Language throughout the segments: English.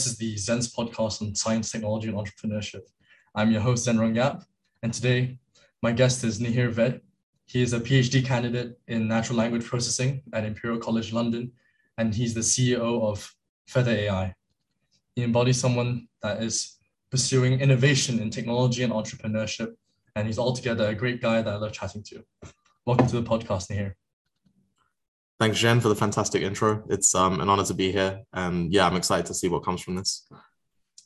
This is the Zen's podcast on science, technology, and entrepreneurship. I'm your host, Zenrong Yap, and today my guest is Nihir Vedd. He is a PhD candidate in natural language processing at Imperial College London, and he's the CEO of Feather AI. He embodies someone that is pursuing innovation in technology and entrepreneurship, and he's altogether a great guy that I love chatting to. Welcome to the podcast, Nihir. Thanks, Jen, for the fantastic intro. It's um, an honor to be here. And yeah, I'm excited to see what comes from this.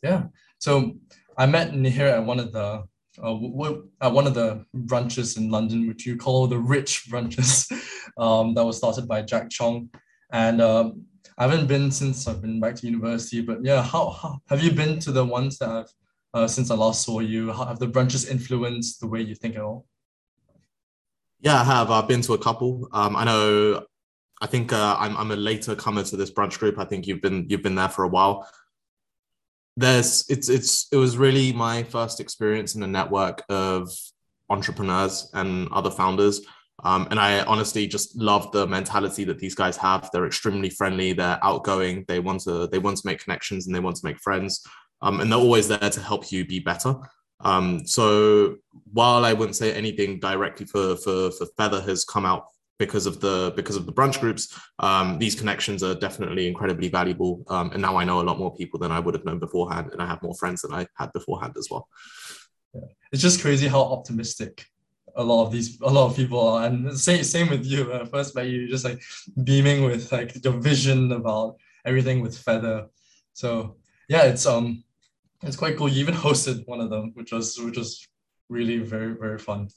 Yeah. So I met Nihir at one of the uh, at one of the brunches in London, which you call the rich brunches, um, that was started by Jack Chong. And uh, I haven't been since I've been back to university, but yeah, how, how have you been to the ones that I've uh, since I last saw you? How have the brunches influenced the way you think at all? Yeah, I have. I've been to a couple. Um, I know I think uh, I'm I'm a later comer to this brunch group. I think you've been you've been there for a while. There's it's it's it was really my first experience in a network of entrepreneurs and other founders. Um, and I honestly just love the mentality that these guys have. They're extremely friendly. They're outgoing. They want to they want to make connections and they want to make friends. Um, and they're always there to help you be better. Um, so while I wouldn't say anything directly for for for Feather has come out because of the because of the brunch groups um, these connections are definitely incredibly valuable. Um, and now i know a lot more people than i would have known beforehand and i have more friends than i had beforehand as well. Yeah. it's just crazy how optimistic a lot of these a lot of people are. And same, same with you. Uh, first met you just like beaming with like your vision about everything with feather. So yeah it's um it's quite cool. You even hosted one of them which was which was really very very fun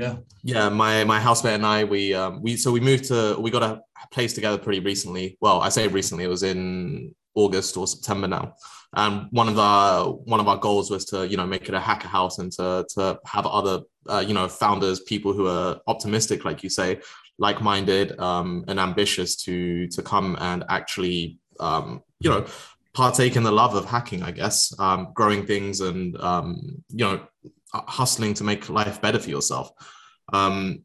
yeah. Yeah, my my housemate and I we um we so we moved to we got a place together pretty recently. Well, I say recently, it was in August or September now. And one of the one of our goals was to you know make it a hacker house and to to have other uh, you know founders, people who are optimistic, like you say, like-minded um, and ambitious to to come and actually um, you know partake in the love of hacking, I guess, um, growing things and um, you know hustling to make life better for yourself. Um,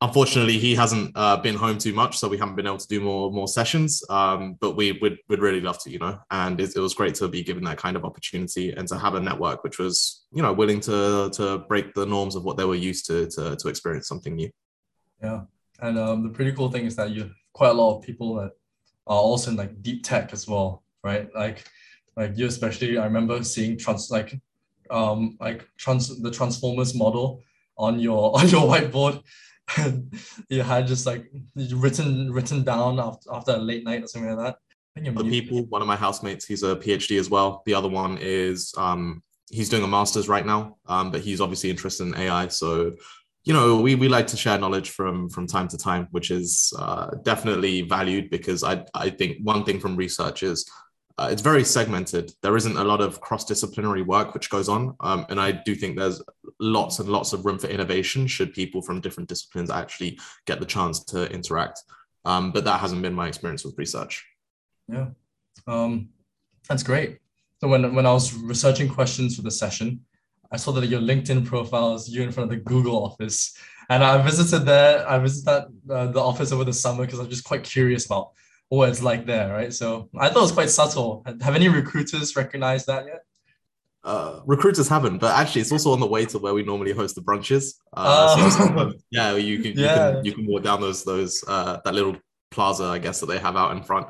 unfortunately, he hasn't uh, been home too much, so we haven't been able to do more more sessions. Um, but we would would really love to, you know. And it, it, was great to be given that kind of opportunity and to have a network which was, you know, willing to to break the norms of what they were used to to, to experience something new. Yeah, and um, the pretty cool thing is that you quite a lot of people that are also in like deep tech as well, right? Like like you especially, I remember seeing trans like um, like trans the Transformers model on your on your whiteboard. you had just like written written down after, after a late night or something like that. The people, one of my housemates, he's a PhD as well. The other one is um, he's doing a master's right now, um, but he's obviously interested in AI. So, you know, we, we like to share knowledge from from time to time, which is uh, definitely valued because I I think one thing from research is uh, it's very segmented. There isn't a lot of cross-disciplinary work which goes on, um, and I do think there's lots and lots of room for innovation should people from different disciplines actually get the chance to interact. Um, but that hasn't been my experience with research. Yeah, um, that's great. So when when I was researching questions for the session, I saw that your LinkedIn profile is you in front of the Google office, and I visited there. I visited uh, the office over the summer because I'm just quite curious about what it's like there, right? So I thought it was quite subtle. Have any recruiters recognized that yet? Uh, recruiters haven't, but actually, it's also on the way to where we normally host the brunches. Uh, so yeah, you can, you yeah. can you can walk down those those uh, that little plaza, I guess, that they have out in front.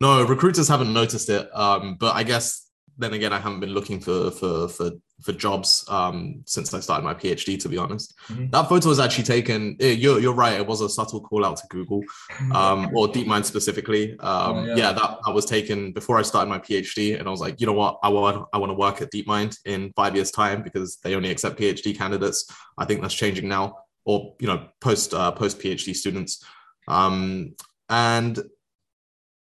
No, recruiters haven't noticed it, um, but I guess then again, I haven't been looking for for for for jobs um, since I started my PhD. To be honest, mm-hmm. that photo was actually taken. Eh, you're you're right. It was a subtle call out to Google um, or DeepMind specifically. Um, oh, yeah. yeah, that, that was taken before I started my PhD, and I was like, you know what, I want I want to work at DeepMind in five years' time because they only accept PhD candidates. I think that's changing now, or you know, post uh, post PhD students. Um, and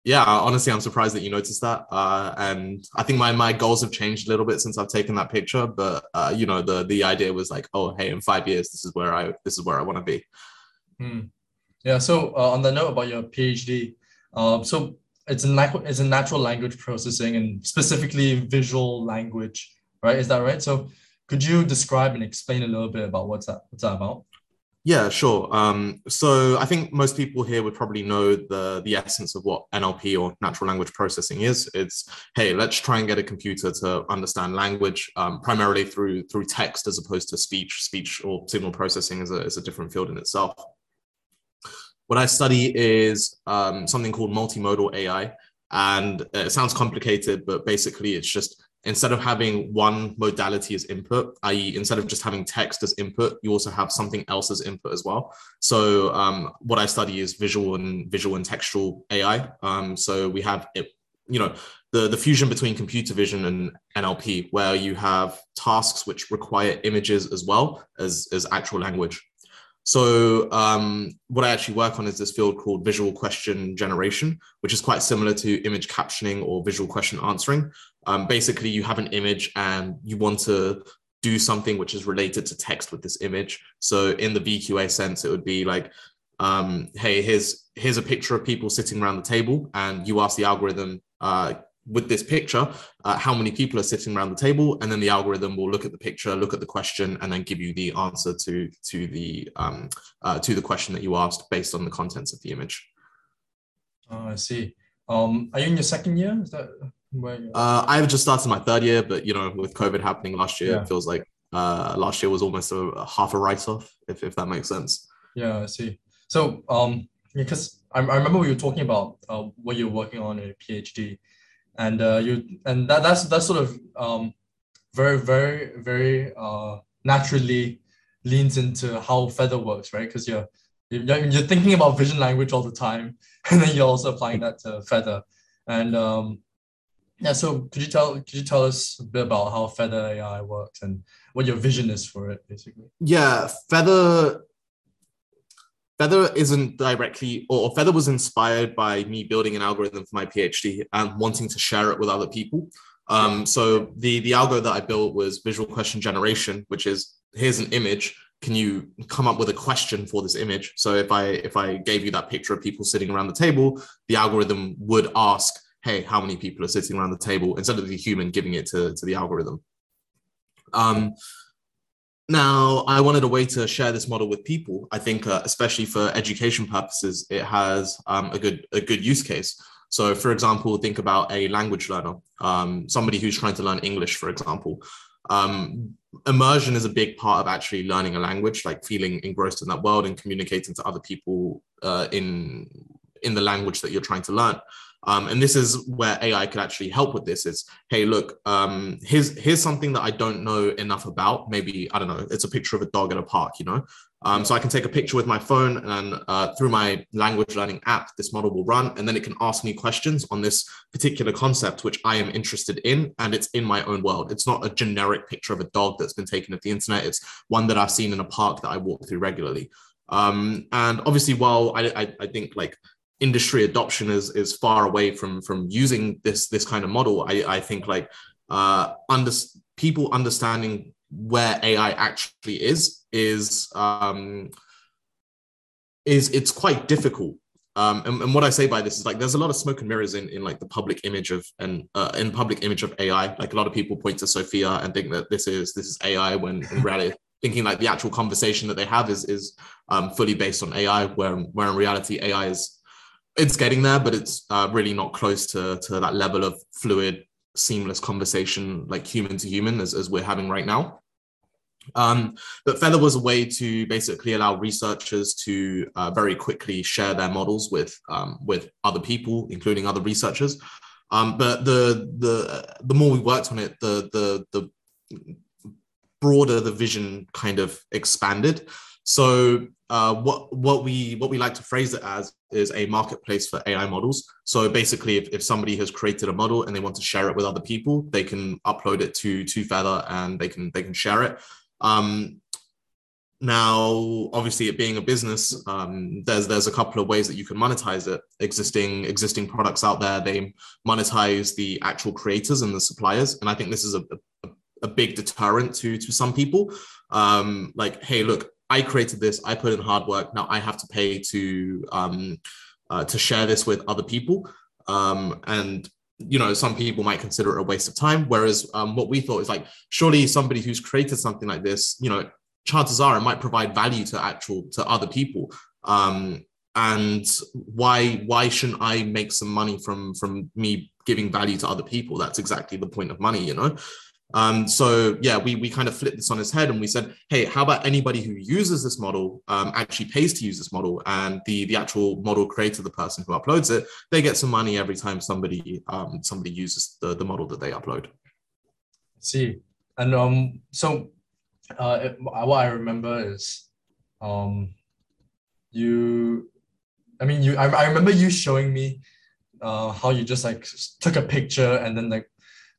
yeah, honestly, I'm surprised that you noticed that. Uh, and I think my my goals have changed a little bit since I've taken that picture. But uh, you know, the the idea was like, oh, hey, in five years, this is where I this is where I want to be. Hmm. Yeah. So uh, on the note about your PhD, um, so it's a nat- it's a natural language processing and specifically visual language, right? Is that right? So could you describe and explain a little bit about what's that what's that about? Yeah, sure. Um, so I think most people here would probably know the the essence of what NLP or natural language processing is. It's hey, let's try and get a computer to understand language um, primarily through through text as opposed to speech. Speech or signal processing is a is a different field in itself. What I study is um, something called multimodal AI, and it sounds complicated, but basically it's just instead of having one modality as input, i.e., instead of just having text as input, you also have something else as input as well. So um, what I study is visual and visual and textual AI. Um, so we have it, you know, the, the fusion between computer vision and NLP, where you have tasks which require images as well as, as actual language. So um, what I actually work on is this field called visual question generation, which is quite similar to image captioning or visual question answering. Um, basically, you have an image and you want to do something which is related to text with this image. So in the VQA sense, it would be like, um, hey, here's here's a picture of people sitting around the table, and you ask the algorithm, uh, with this picture, uh, how many people are sitting around the table, and then the algorithm will look at the picture, look at the question, and then give you the answer to to the um, uh, to the question that you asked based on the contents of the image. Oh, I see. Um, are you in your second year? Is that? Uh, I've just started my third year, but you know, with COVID happening last year, yeah. it feels like uh, last year was almost a, a half a write-off, if if that makes sense. Yeah, I see. So, um, because I, I remember we were talking about uh, what you're working on in a PhD and uh, you and that that's that's sort of um, very very very uh, naturally leans into how feather works right because you're, you're you're thinking about vision language all the time and then you're also applying that to feather and um, yeah so could you tell could you tell us a bit about how feather ai works and what your vision is for it basically yeah feather Feather isn't directly, or Feather was inspired by me building an algorithm for my PhD and wanting to share it with other people. Um, so the the algo that I built was visual question generation, which is here's an image. Can you come up with a question for this image? So if I if I gave you that picture of people sitting around the table, the algorithm would ask, "Hey, how many people are sitting around the table?" Instead of the human giving it to to the algorithm. Um, now, I wanted a way to share this model with people. I think, uh, especially for education purposes, it has um, a good a good use case. So, for example, think about a language learner, um, somebody who's trying to learn English, for example. Um, immersion is a big part of actually learning a language, like feeling engrossed in that world and communicating to other people uh, in in the language that you're trying to learn. Um, and this is where AI could actually help with this is, hey, look, um, here's, here's something that I don't know enough about. Maybe, I don't know, it's a picture of a dog at a park, you know? Um, so I can take a picture with my phone and uh, through my language learning app, this model will run and then it can ask me questions on this particular concept, which I am interested in. And it's in my own world. It's not a generic picture of a dog that's been taken at the internet. It's one that I've seen in a park that I walk through regularly. Um, and obviously, while I, I, I think like industry adoption is is far away from from using this this kind of model i i think like uh under people understanding where ai actually is is um is it's quite difficult um, and, and, what I say by this is like there's a lot of smoke and mirrors in, in like the public image of and uh, in public image of AI. Like a lot of people point to Sophia and think that this is this is AI when in reality thinking like the actual conversation that they have is is um, fully based on AI, where where in reality AI is it's getting there, but it's uh, really not close to to that level of fluid, seamless conversation like human to human as, as we're having right now. Um, but Feather was a way to basically allow researchers to uh, very quickly share their models with um, with other people, including other researchers. Um, but the the the more we worked on it, the the the broader the vision kind of expanded. So uh, what what we what we like to phrase it as is a marketplace for AI models. So basically, if, if somebody has created a model and they want to share it with other people, they can upload it to to Feather and they can they can share it. Um, now, obviously, it being a business, um, there's there's a couple of ways that you can monetize it. Existing existing products out there, they monetize the actual creators and the suppliers, and I think this is a, a, a big deterrent to to some people. Um, like, hey, look, I created this, I put in hard work. Now I have to pay to um, uh, to share this with other people. Um, and you know, some people might consider it a waste of time. Whereas um, what we thought is like, surely somebody who's created something like this, you know, chances are it might provide value to actual to other people. Um, and why why shouldn't I make some money from from me giving value to other people? That's exactly the point of money, you know. Um, so yeah, we we kind of flipped this on his head and we said, hey, how about anybody who uses this model um, actually pays to use this model, and the the actual model creator, the person who uploads it, they get some money every time somebody um, somebody uses the the model that they upload. see, and um, so uh, it, what I remember is, um, you, I mean, you, I, I remember you showing me, uh, how you just like took a picture and then like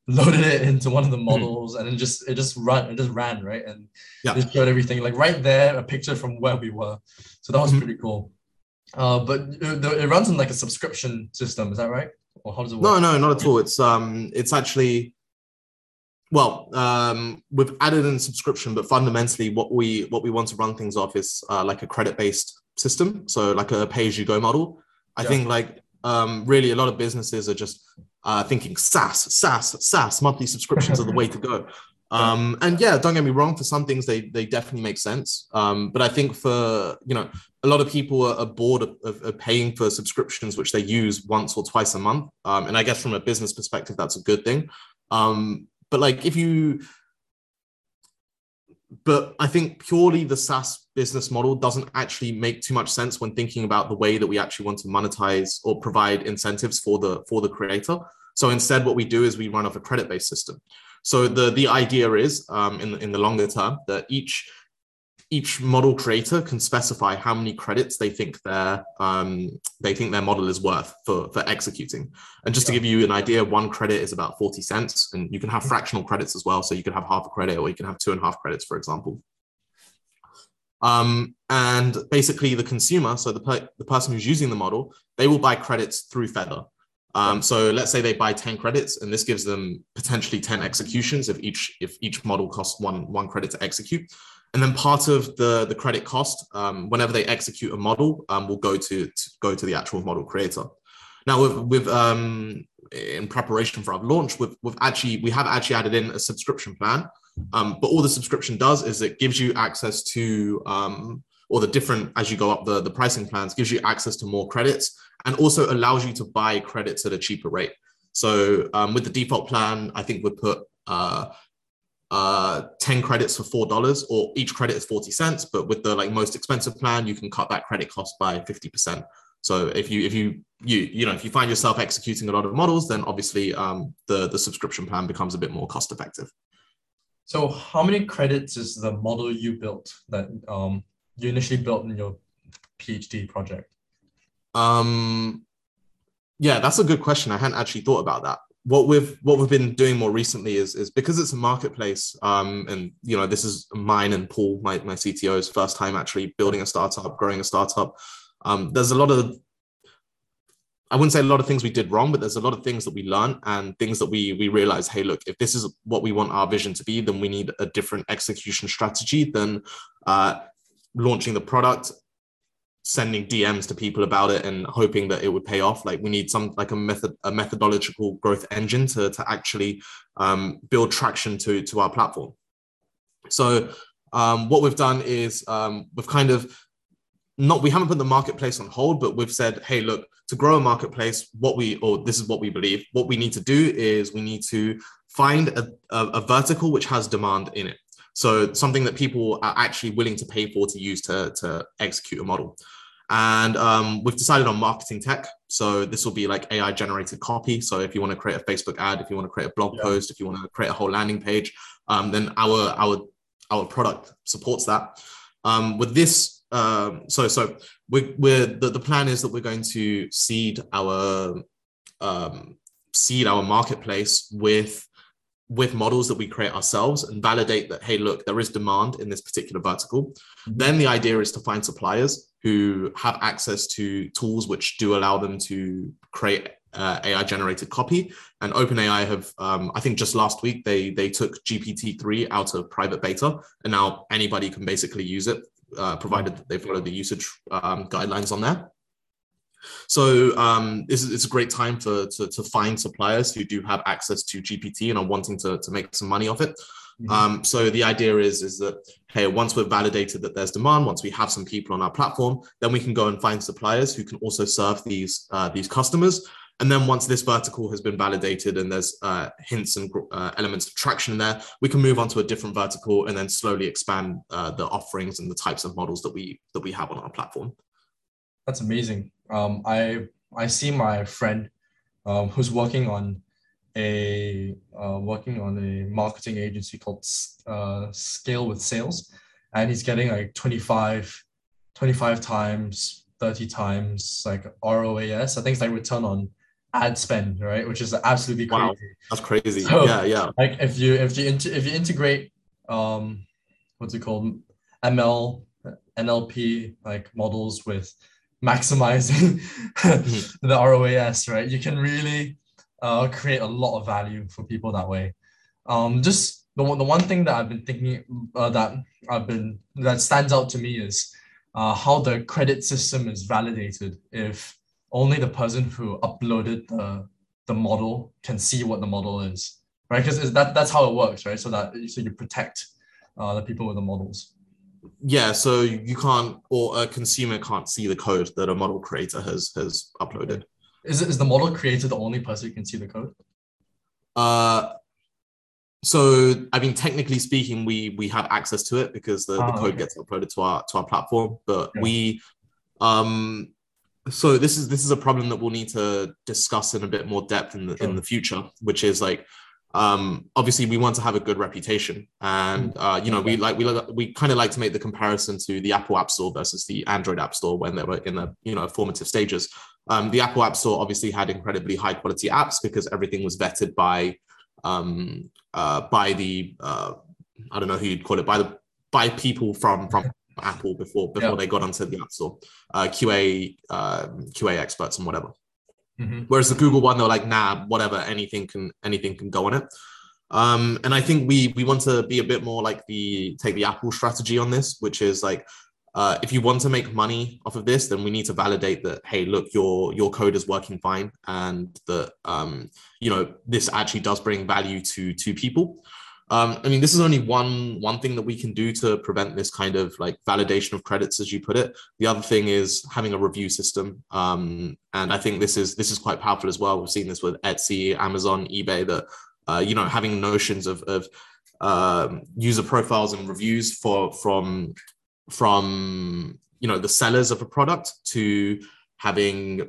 loaded it into one of the hmm. models and then just it just run it just ran right? And yeah. it showed everything. Like right there a picture from where we were. So that was mm-hmm. pretty cool. Uh but it, it, runs in like a subscription system is that right? Or how does it work? no no not at all. It's um it's actually well um we've added in subscription but fundamentally what we what we want to run things off is uh, like a credit based system. So like a pay as you go model. I yeah. think like um really a lot of businesses are just uh, thinking SaaS, SaaS, SaaS, monthly subscriptions are the way to go. Um, and yeah, don't get me wrong. For some things, they they definitely make sense. Um, but I think for you know, a lot of people are, bored of, of, of, paying for subscriptions which they use once or twice a month. Um, and I guess from a business perspective, that's a good thing. Um, but like if you, but I think purely the SaaS business model doesn't actually make too much sense when thinking about the way that we actually want to monetize or provide incentives for the for the creator. So instead, what we do is we run off a credit based system. So the the idea is um, in in the longer term that each each model creator can specify how many credits they think their um, they think their model is worth for for executing. And just yeah. to give you an idea, one credit is about forty cents, and you can have fractional credits as well. So you can have half a credit, or you can have two and a half credits, for example. Um, and basically, the consumer, so the, per- the person who's using the model, they will buy credits through Feather. Um, so let's say they buy 10 credits and this gives them potentially 10 executions if each if each model costs one one credit to execute. And then part of the, the credit cost, um, whenever they execute a model, um, will go to, to, go to the actual model creator. Now, with, with um, in preparation for our launch, we've, we've actually we have actually added in a subscription plan um, but all the subscription does is it gives you access to, um, or the different, as you go up the, the pricing plans, gives you access to more credits and also allows you to buy credits at a cheaper rate. So um, with the default plan, I think we put uh, uh, 10 credits for $4 or each credit is 40 cents. But with the like most expensive plan, you can cut that credit cost by 50%. So if you if you you you know if you find yourself executing a lot of models, then obviously um, the the subscription plan becomes a bit more cost effective. So how many credits is the model you built that um, you initially built in your PhD project? Um, yeah, that's a good question. I hadn't actually thought about that. What we've what we've been doing more recently is is because it's a marketplace, um, and you know this is mine and Paul, my my CTO's first time actually building a startup, growing a startup. Um, there's a lot of I wouldn't say a lot of things we did wrong, but there's a lot of things that we learned and things that we we realized, hey, look, if this is what we want our vision to be, then we need a different execution strategy than uh, launching the product, sending DMs to people about it and hoping that it would pay off. Like we need some like a method a methodological growth engine to to actually um, build traction to to our platform. So um, what we've done is um, we've kind of not we haven't put the marketplace on hold, but we've said, hey, look, to grow a marketplace, what we or this is what we believe. What we need to do is we need to find a, a, a vertical which has demand in it. So something that people are actually willing to pay for to use to, to execute a model. And um, we've decided on marketing tech. So this will be like AI generated copy. So if you want to create a Facebook ad, if you want to create a blog yeah. post, if you want to create a whole landing page, um, then our our our product supports that. Um, with this um, so so we, we're the, the plan is that we're going to seed our um, seed our marketplace with with models that we create ourselves and validate that hey look there is demand in this particular vertical mm-hmm. then the idea is to find suppliers who have access to tools which do allow them to create uh, AI generated copy. And OpenAI have, um, I think, just last week they they took GPT three out of private beta, and now anybody can basically use it uh, provided that they follow the usage um, guidelines on there. So um, is it's a great time for to, to find suppliers who do have access to GPT and are wanting to, to make some money off it. Mm-hmm. Um, so the idea is is that hey, once we've validated that there's demand, once we have some people on our platform, then we can go and find suppliers who can also serve these uh, these customers. And then once this vertical has been validated and there's uh, hints and uh, elements of traction there, we can move on to a different vertical and then slowly expand uh, the offerings and the types of models that we that we have on our platform. That's amazing. Um, I I see my friend um, who's working on a uh, working on a marketing agency called uh, Scale with Sales, and he's getting like 25, 25 times, 30 times like ROAS. I think it's like return on ad spend, right? Which is absolutely crazy. Wow, that's crazy. So, yeah, yeah. Like if you if you if you integrate um, what's it called, ML, NLP like models with maximizing mm-hmm. the ROAS, right? You can really uh, create a lot of value for people that way. Um, just the, the one thing that I've been thinking uh, that I've been that stands out to me is uh, how the credit system is validated if only the person who uploaded the the model can see what the model is, right? Because that that's how it works, right? So that so you protect uh, the people with the models yeah so you can't or a consumer can't see the code that a model creator has has uploaded is, is the model creator the only person who can see the code uh so i mean technically speaking we we have access to it because the, the ah, code okay. gets uploaded to our to our platform but yeah. we um so this is this is a problem that we'll need to discuss in a bit more depth in the sure. in the future which is like um, obviously we want to have a good reputation and mm. uh, you know we like we we kind of like to make the comparison to the apple app store versus the android app store when they were in the you know formative stages um, the apple app store obviously had incredibly high quality apps because everything was vetted by um, uh, by the uh, i don't know who you'd call it by the by people from from apple before before yeah. they got onto the app store uh, qa um, qa experts and whatever Mm-hmm. Whereas the Google one, they're like, nah, whatever, anything can anything can go on it. Um, and I think we we want to be a bit more like the take the Apple strategy on this, which is like uh, if you want to make money off of this, then we need to validate that hey, look, your your code is working fine, and that um, you know this actually does bring value to to people. Um, I mean, this is only one one thing that we can do to prevent this kind of like validation of credits, as you put it. The other thing is having a review system, um, and I think this is this is quite powerful as well. We've seen this with Etsy, Amazon, eBay. That uh, you know having notions of of um, user profiles and reviews for from from you know the sellers of a product to having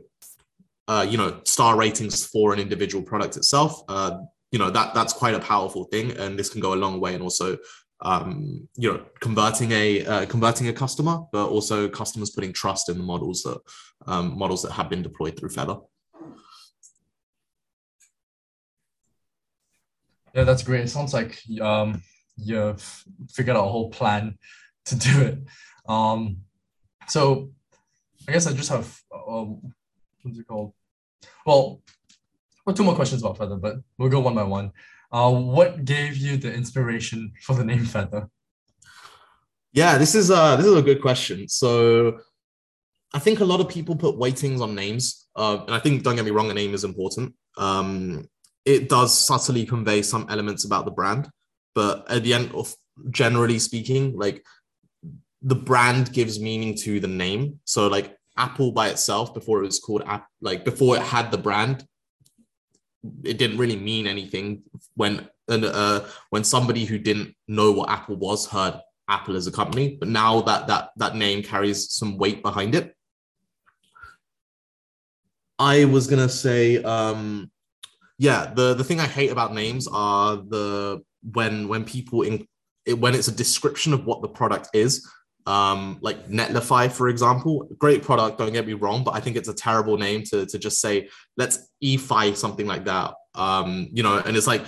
uh, you know star ratings for an individual product itself. Uh, you know that that's quite a powerful thing. And this can go a long way and also um, you know converting a uh, converting a customer but also customers putting trust in the models that um, models that have been deployed through feather. Yeah that's great. It sounds like um, you've figured out a whole plan to do it um, so i guess i just have um, what's it called well well, two more questions about Feather, but we'll go one by one. Uh, what gave you the inspiration for the name Feather? Yeah, this is uh this is a good question. So I think a lot of people put weightings on names, uh, and I think don't get me wrong, a name is important. Um, it does subtly convey some elements about the brand, but at the end of generally speaking, like the brand gives meaning to the name. So like Apple by itself, before it was called app, like before it had the brand, it didn't really mean anything when uh, when somebody who didn't know what Apple was heard Apple as a company. But now that that that name carries some weight behind it. I was gonna say, um, yeah, the the thing I hate about names are the when when people in when it's a description of what the product is um, like Netlify, for example, great product. Don't get me wrong, but I think it's a terrible name to to just say let's EFI something like that. Um, you know, and it's like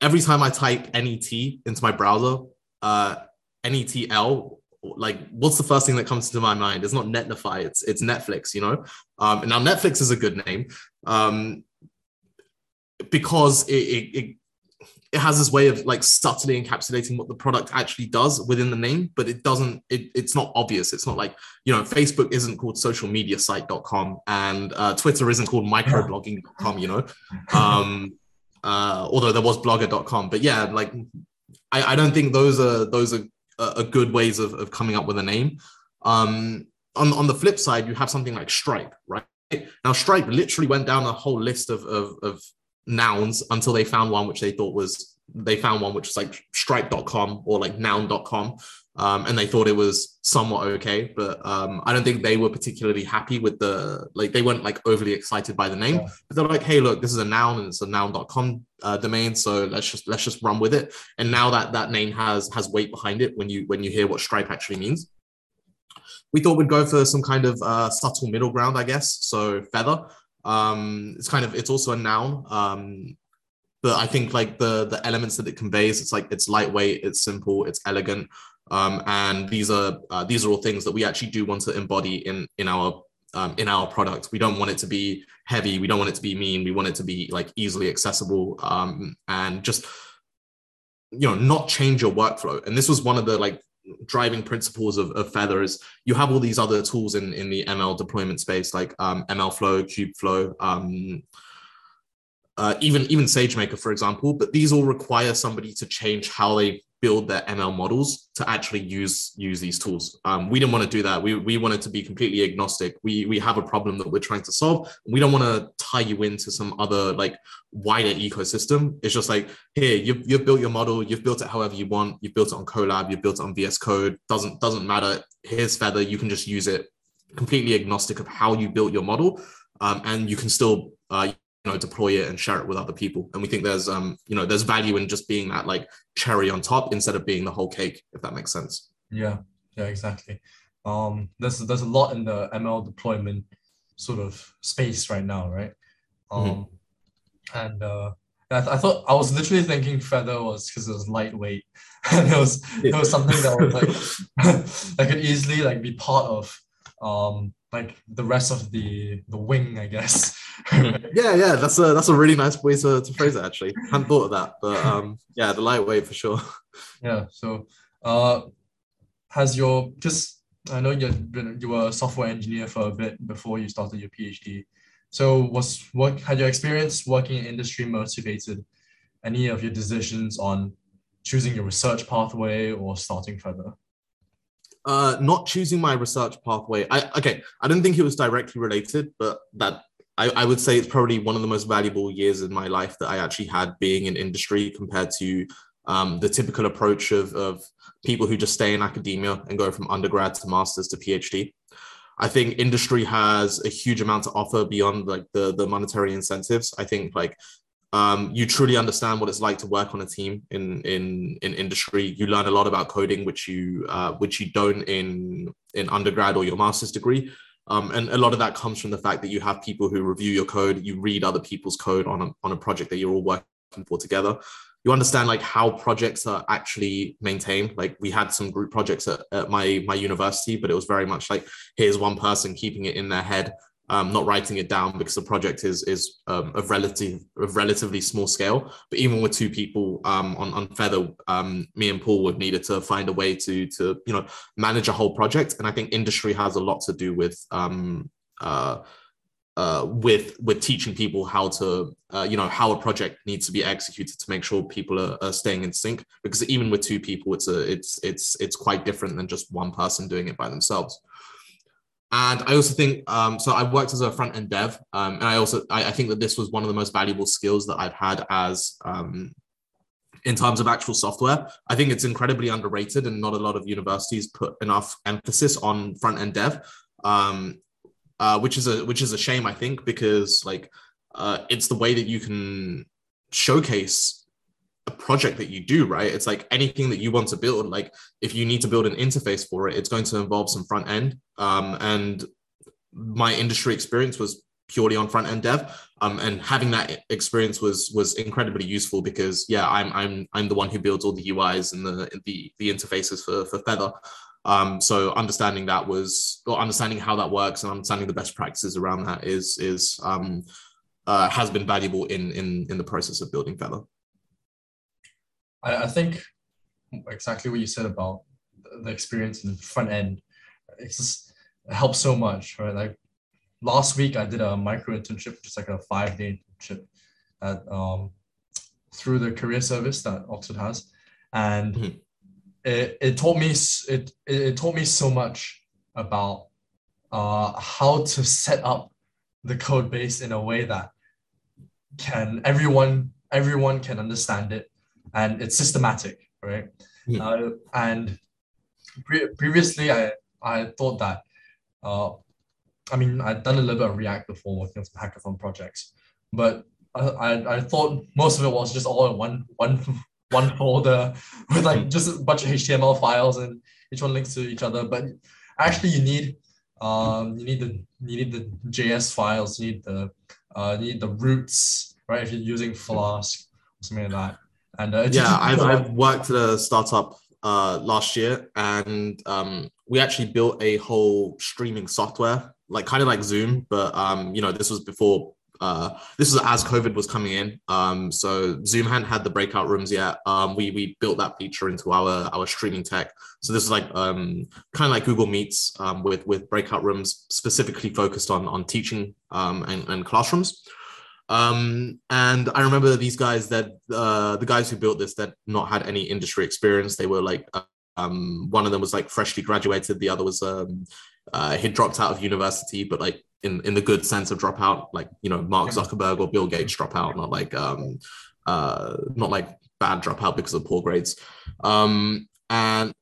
every time I type NET into my browser, uh, NETL, like what's the first thing that comes to my mind? It's not Netlify, it's it's Netflix. You know, um, and now Netflix is a good name um, because it, it, it it has this way of like subtly encapsulating what the product actually does within the name, but it doesn't, it, it's not obvious. It's not like, you know, Facebook isn't called social media site.com and uh, Twitter isn't called microblogging.com, you know, um, uh, although there was blogger.com, but yeah, like, I, I don't think those are, those are, are good ways of, of coming up with a name. Um, on, on the flip side, you have something like Stripe, right? Now, Stripe literally went down a whole list of, of, of nouns until they found one which they thought was they found one which was like stripe.com or like noun.com um, and they thought it was somewhat okay but um, i don't think they were particularly happy with the like they weren't like overly excited by the name. Yeah. but they're like hey look this is a noun and it's a noun.com uh, domain so let's just let's just run with it. And now that that name has has weight behind it when you when you hear what stripe actually means. We thought we'd go for some kind of uh, subtle middle ground i guess. So feather um, it's kind of it's also a noun. Um, but I think like the the elements that it conveys, it's like it's lightweight, it's simple, it's elegant, um, and these are uh, these are all things that we actually do want to embody in in our um, in our product. We don't want it to be heavy. We don't want it to be mean. We want it to be like easily accessible um, and just you know not change your workflow. And this was one of the like driving principles of, of Feather is you have all these other tools in, in the ML deployment space like um, MLflow, Kubeflow, um, uh, even even SageMaker, for example. But these all require somebody to change how they build their ML models to actually use use these tools. Um, we didn't want to do that. We, we wanted to be completely agnostic. We we have a problem that we're trying to solve. We don't want to tie you into some other like wider ecosystem. It's just like here you've, you've built your model. You've built it however you want. You've built it on Colab. You've built it on VS Code. Doesn't doesn't matter. Here's Feather. You can just use it. Completely agnostic of how you built your model, um, and you can still uh, know deploy it and share it with other people. And we think there's um you know there's value in just being that like cherry on top instead of being the whole cake if that makes sense. Yeah. Yeah exactly. Um there's there's a lot in the ml deployment sort of space right now right? Mm-hmm. um mm-hmm. and uh I, th- I thought I was literally thinking feather was because it was lightweight. And it was it was something that was like that could easily like be part of um like the rest of the the wing, I guess. yeah, yeah, that's a that's a really nice way to, to phrase it. Actually, I hadn't thought of that, but um, yeah, the lightweight for sure. Yeah. So, uh, has your just I know you've you were a software engineer for a bit before you started your PhD. So was what had your experience working in industry motivated any of your decisions on choosing your research pathway or starting Feather? Uh, not choosing my research pathway. I okay, I don't think it was directly related, but that I, I would say it's probably one of the most valuable years in my life that I actually had being in industry compared to um, the typical approach of, of people who just stay in academia and go from undergrad to masters to PhD. I think industry has a huge amount to offer beyond like the the monetary incentives. I think like um, you truly understand what it's like to work on a team in in in industry. You learn a lot about coding, which you uh, which you don't in in undergrad or your master's degree. Um, and a lot of that comes from the fact that you have people who review your code. You read other people's code on a, on a project that you're all working for together. You understand like how projects are actually maintained. Like we had some group projects at, at my my university, but it was very much like here's one person keeping it in their head um, not writing it down because the project is is um, of relative of relatively small scale. But even with two people um, on on Feather, um, me and Paul would needed to find a way to to you know manage a whole project. And I think industry has a lot to do with um, uh, uh, with with teaching people how to uh, you know how a project needs to be executed to make sure people are, are, staying in sync because even with two people it's a it's it's it's quite different than just one person doing it by themselves and I also think um, so. I worked as a front end dev, um, and I also I, I, think that this was one of the most valuable skills that I've had as um, in terms of actual software. I think it's incredibly underrated, and not a lot of universities put enough emphasis on front end dev, um, uh, which is a which is a shame. I think because like uh, it's the way that you can showcase a project that you do, right? It's like anything that you want to build. Like if you need to build an interface for it, it's going to involve some front end. Um, and my industry experience was purely on front end dev. Um, and having that experience was was incredibly useful because yeah, I'm I'm I'm the one who builds all the UIs and the the, the interfaces for for Feather. Um, so understanding that was or understanding how that works and understanding the best practices around that is is um, uh, has been valuable in in in the process of building Feather. I, I think exactly what you said about the experience in the front end. It's just it helps so much, right? Like last week I did a micro internship, just like a five day internship at um through the career service that Oxford has, and mm-hmm. it, it taught me it, it taught me so much about uh, how to set up the code base in a way that can everyone everyone can understand it and it's systematic right yeah. uh, and pre- previously i i thought that uh, i mean i'd done a little bit of react before working on some hackathon projects but I, I, I thought most of it was just all in one one one folder with like just a bunch of html files and each one links to each other but actually you need um, you need the you need the JS files, you need the uh, you need the routes, right? If you're using Flask or something like that. And uh, yeah, I've, I've worked at a startup uh, last year, and um, we actually built a whole streaming software, like kind of like Zoom, but um, you know, this was before uh, this was as COVID was coming in. Um, so Zoom hadn't had the breakout rooms yet. Um, we we built that feature into our our streaming tech. So this is like um, kind of like Google Meets um, with with breakout rooms specifically focused on on teaching um, and, and classrooms. Um, and I remember these guys that uh, the guys who built this that not had any industry experience. They were like um, one of them was like freshly graduated. The other was um, uh, he'd dropped out of university, but like in in the good sense of dropout, like you know Mark Zuckerberg or Bill Gates dropout, not like um, uh, not like bad dropout because of poor grades. Um, and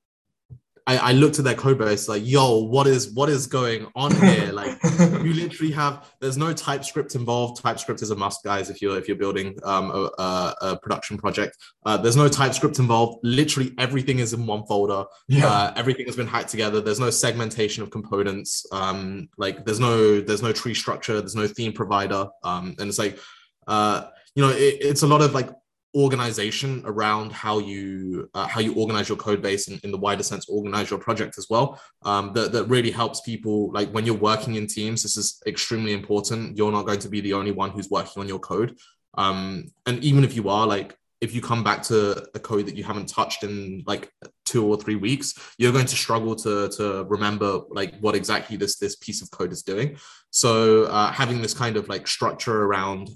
I, I looked at their code base like, yo, what is what is going on here? Like, you literally have there's no TypeScript involved. TypeScript is a must, guys, if you're if you're building um, a, a, a production project. Uh, there's no TypeScript involved. Literally everything is in one folder. Yeah. Uh, everything has been hacked together. There's no segmentation of components. Um, like there's no there's no tree structure. There's no theme provider. Um, and it's like, uh, you know, it, it's a lot of like organization around how you uh, how you organize your code base and in the wider sense organize your project as well um, that, that really helps people like when you're working in teams this is extremely important. You're not going to be the only one who's working on your code. Um, and even if you are like if you come back to a code that you haven't touched in like two or three weeks you're going to struggle to to remember like what exactly this this piece of code is doing. So uh, having this kind of like structure around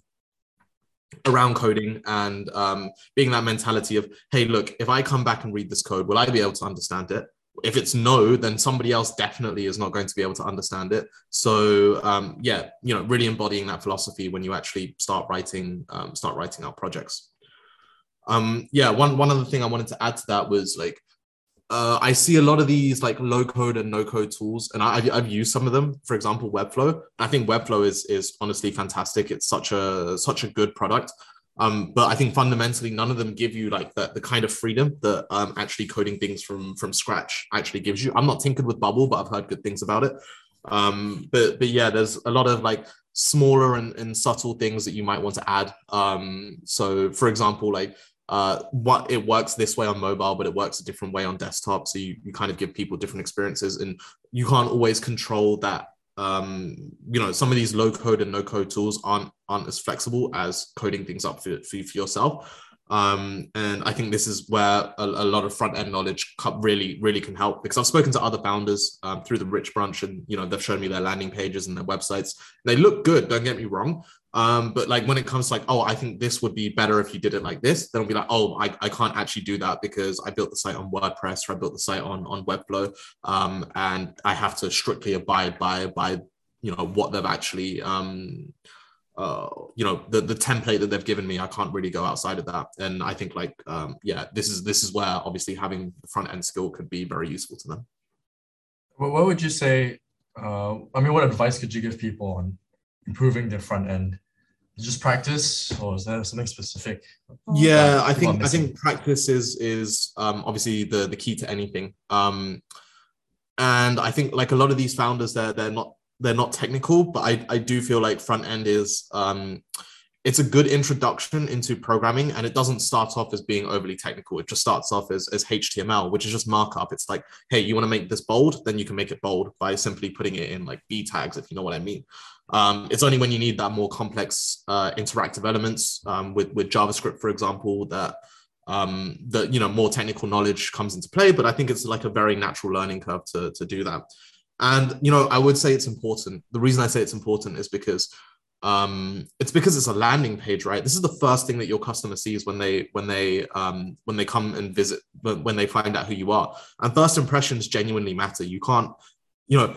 around coding and um, being that mentality of hey look if i come back and read this code will i be able to understand it? If it's no then somebody else definitely is not going to be able to understand it. So um, yeah you know really embodying that philosophy when you actually start writing um, start writing out projects. Um, yeah one one other thing i wanted to add to that was like uh, I see a lot of these like low code and no code tools, and I, have used some of them. For example, Webflow. I think Webflow is is honestly fantastic. It's such a such a good product. Um, but I think fundamentally none of them give you like the, the kind of freedom that um, actually coding things from from scratch actually gives you. I'm not tinkered with Bubble, but I've heard good things about it. Um, but but yeah, there's a lot of like smaller and, and subtle things that you might want to add. Um, so for example, like uh, what it works this way on mobile, but it works a different way on desktop. So you, you kind of give people different experiences, and you can't always control that. Um, you know, some of these low code and no code tools aren't aren't as flexible as coding things up for, for, for yourself. Um, and I think this is where a, a lot of front end knowledge really, really can help because I've spoken to other founders um, through the Rich Brunch and, you know, they've shown me their landing pages and their websites. They look good, don't get me wrong. Um, but like when it comes to like, oh, I think this would be better if you did it like this, then I'll be like, oh, I, I can't actually do that because I built the site on WordPress or I built the site on, on Webflow. Um, and I have to strictly abide by, by, you know, what they've actually, um, uh, you know the the template that they've given me. I can't really go outside of that. And i think like um, yeah this is this is where obviously having the front end skill could be very useful to them. Well, what would you say uh, i mean what advice could you give people on improving their front end just practice or is there something specific yeah i think i think practice is is um, obviously the the key to anything um, and i think like a lot of these founders they're they're not they're not technical, but I, I do feel like front end is um, it's a good introduction into programming and it doesn't start off as being overly technical. It just starts off as, as HTML, which is just markup. It's like, hey, you want to make this bold? Then you can make it bold by simply putting it in like B tags, if you know what I mean. Um, it's only when you need that more complex uh, interactive elements um, with, with JavaScript, for example, that um, the you know more technical knowledge comes into play. But I think it's like a very natural learning curve to to do that. And you know, I would say it's important. The reason I say it's important is because um, it's because it's a landing page, right? This is the first thing that your customer sees when they when they um, when they come and visit when they find out who you are. And first impressions genuinely matter. You can't, you know,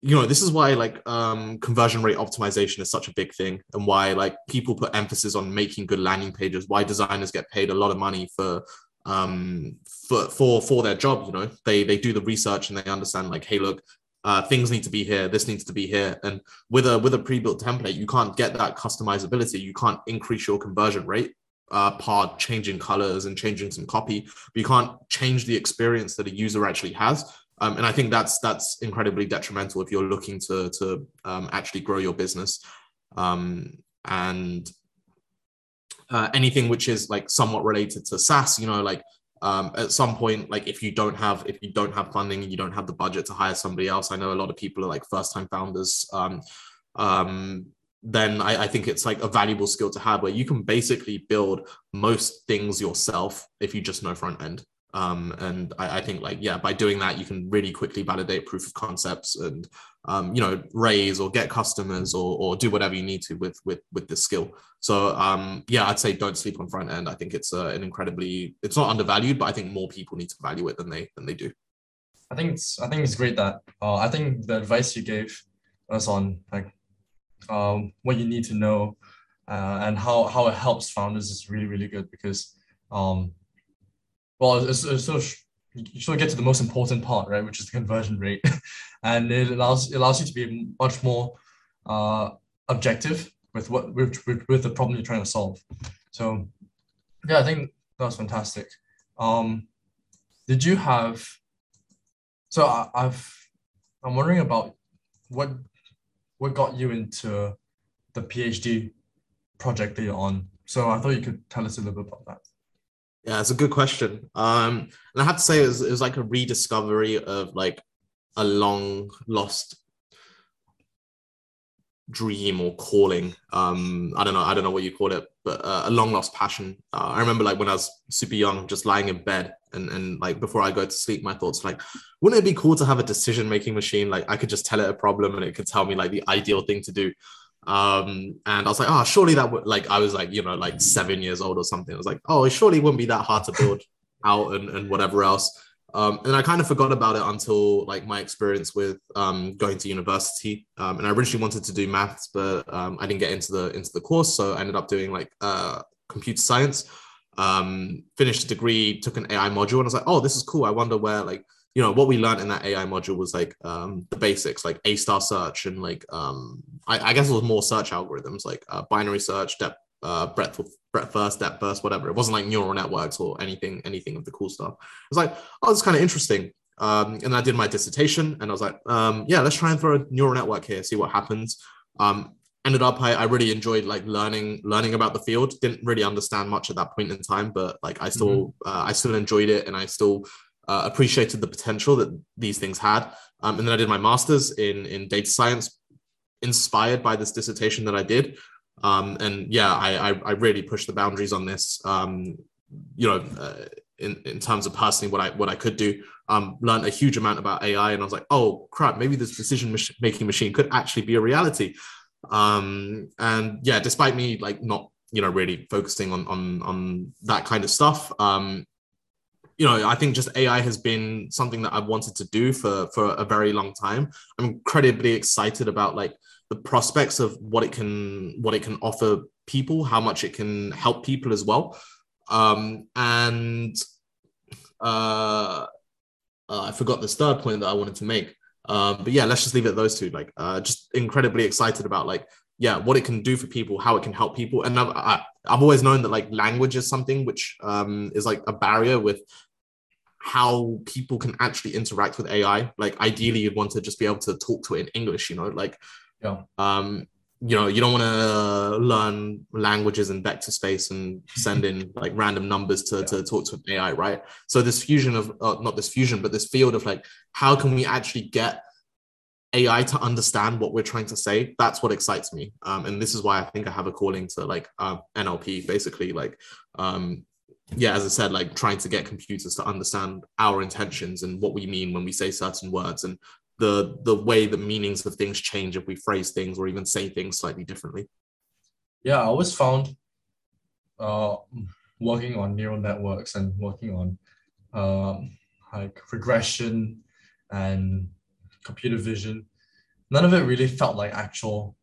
you know this is why like um, conversion rate optimization is such a big thing and why like people put emphasis on making good landing pages why designers get paid a lot of money for um for for for their job you know? They they do the research and they understand like hey look uh, things need to be here this needs to be here. And with a with a pre-built template you can't get that customizability. You can't increase your conversion rate uh, part changing colors and changing some copy but you can't change the experience that a user actually has um, and I think that's that's incredibly detrimental if you're looking to to um, actually grow your business. Um, and uh, anything which is like somewhat related to SaaS, you know, like um, at some point, like if you don't have if you don't have funding and you don't have the budget to hire somebody else, I know a lot of people are like first time founders. Um, um, then I, I, think it's like a valuable skill to have where you can basically build most things yourself if you just know front end. Um, and I, I, think like yeah, by doing that, you can really quickly validate proof of concepts and um, you know raise or get customers or, or do whatever you need to with with with this skill. So um, yeah, I'd say don't sleep on front end. I think it's uh, an incredibly it's not undervalued, but I think more people need to value it than they than they do. I think it's I think it's great that uh, I think the advice you gave us on like um, what you need to know uh, and how how it helps founders is really really good because um, well, it's, it's sort of you sort of get to the most important part, right, which is the conversion rate, and it allows it allows you to be much more uh, objective with what with, with, with the problem you're trying to solve. So, yeah, I think that was fantastic. Um, did you have? So I, I've I'm wondering about what what got you into the PhD project that you're on. So I thought you could tell us a little bit about that. Yeah, it's a good question. Um, and I have to say, it was, it was like a rediscovery of like a long lost dream or calling. Um, I don't know. I don't know what you call it, but uh, a long lost passion. Uh, I remember like when I was super young, just lying in bed and and like before I go to sleep, my thoughts like, wouldn't it be cool to have a decision making machine? Like I could just tell it a problem and it could tell me like the ideal thing to do. Um, and I was like, oh, surely that would like I was like, you know, like seven years old or something. I was like, oh, it surely wouldn't be that hard to build out and, and whatever else. Um, and I kind of forgot about it until like my experience with um, going to university. Um, and I originally wanted to do maths, but um, I didn't get into the into the course, so I ended up doing like uh, computer science. Um, finished a degree, took an AI module, and I was like, oh, this is cool. I wonder where like you know what we learned in that AI module was like um, the basics, like A star search and like um, I, I, guess it was more search algorithms, like uh, binary search, depth, uh, breadth, breadth first, depth first, whatever. It wasn't like neural networks or anything, anything of the cool stuff. It was like, oh, it's kind of interesting. Um, and I did my dissertation, and I was like, um, yeah, let's try and throw a neural network here, see what happens. Um, ended up, I, I really enjoyed like learning, learning about the field. Didn't really understand much at that point in time, but like I still, mm-hmm. uh, I still enjoyed it, and I still uh, appreciated the potential that these things had. Um, and then I did my master's in, in data science, inspired by this dissertation that I did. Um, and yeah, I, I, I, really pushed the boundaries on this, um, you know, uh, in, in terms of personally what I, what I could do. Um, learned a huge amount about AI and I was like, oh crap, maybe this decision making machine could actually be a reality. Um, and yeah, despite me like not, you know, really focusing on, on, on that kind of stuff, um, you know, I think just AI has been something that I've wanted to do for for a very long time. I'm incredibly excited about like the prospects of what it can what it can offer people, how much it can help people as well. Um, and uh, uh, I forgot the third point that I wanted to make. Um, but yeah, let's just leave it at those two. Like, uh, just incredibly excited about like, yeah, what it can do for people, how it can help people. And I've, I, have i have always known that like language is something which um, is like a barrier with how people can actually interact with AI. Like ideally you'd want to just be able to talk to it in English, you know, like yeah. um you know, you don't want to learn languages in vector space and send in like random numbers to, yeah. to talk to AI, right? So this fusion of uh, not this fusion, but this field of like how can we actually get AI to understand what we're trying to say? That's what excites me, um, and this is why I think I have a calling to like uh, NLP, basically like um, yeah, as I said, like trying to get computers to understand our intentions and what we mean when we say certain words and the the way the meanings of things change if we phrase things or even say things slightly differently. Yeah, I always found uh, working on neural networks and working on um, like regression and computer vision, none of it really felt like actual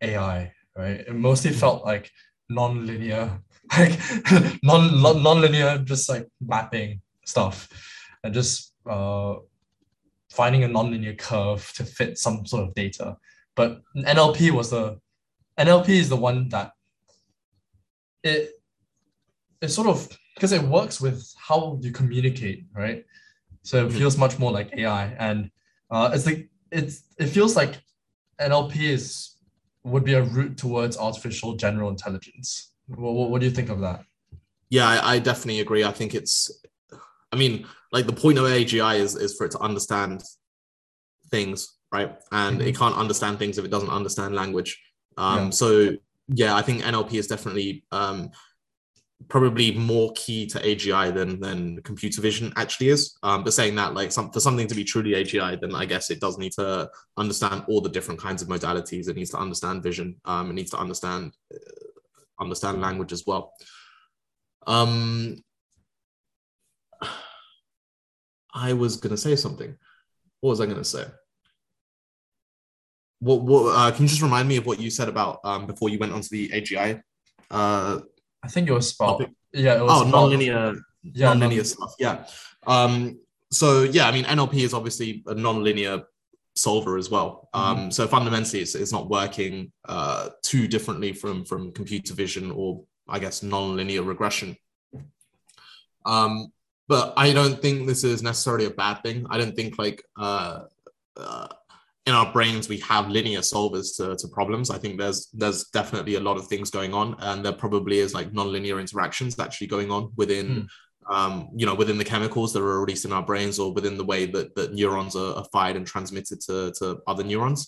AI, right? It mostly felt like non-linear, like non non-linear, just like mapping stuff, and just uh, finding a non-linear curve to fit some sort of data. But NLP was the NLP is the one that it it sort of because it works with how you communicate, right? So it mm-hmm. feels much more like AI, and uh, it's like it's it feels like NLP is would be a route towards artificial general intelligence. What, what, what do you think of that? Yeah, I, I, definitely agree. I think it's, I mean, like the point of AGI is is for it to understand things, right? And mm-hmm. it can't understand things if it doesn't understand language. Um, yeah. So yeah, I think NLP is definitely um, probably more key to AGI than than computer vision actually is. Um, but saying that, like some, for something to be truly AGI, then I guess it does need to understand all the different kinds of modalities. It needs to understand vision. Um, it needs to understand uh, understand language as well. Um, I was gonna say something. What was I gonna say? What, what uh, can you just remind me of what you said about um, before you went onto the AGI uh, I think it was about yeah. It was oh, about, nonlinear, yeah, nonlinear non- stuff. Yeah. Um. So yeah, I mean, NLP is obviously a nonlinear solver as well. Um, mm-hmm. So fundamentally, it's, it's not working uh, too differently from from computer vision or I guess nonlinear regression. Um, but I don't think this is necessarily a bad thing. I don't think like uh, uh, in our brains we have linear solvers to, to problems i think there's there's definitely a lot of things going on and there probably is like nonlinear interactions actually going on within mm. Um, you know within the chemicals that are released in our brains or within the way that, that neurons are, are fired and transmitted to, to other neurons.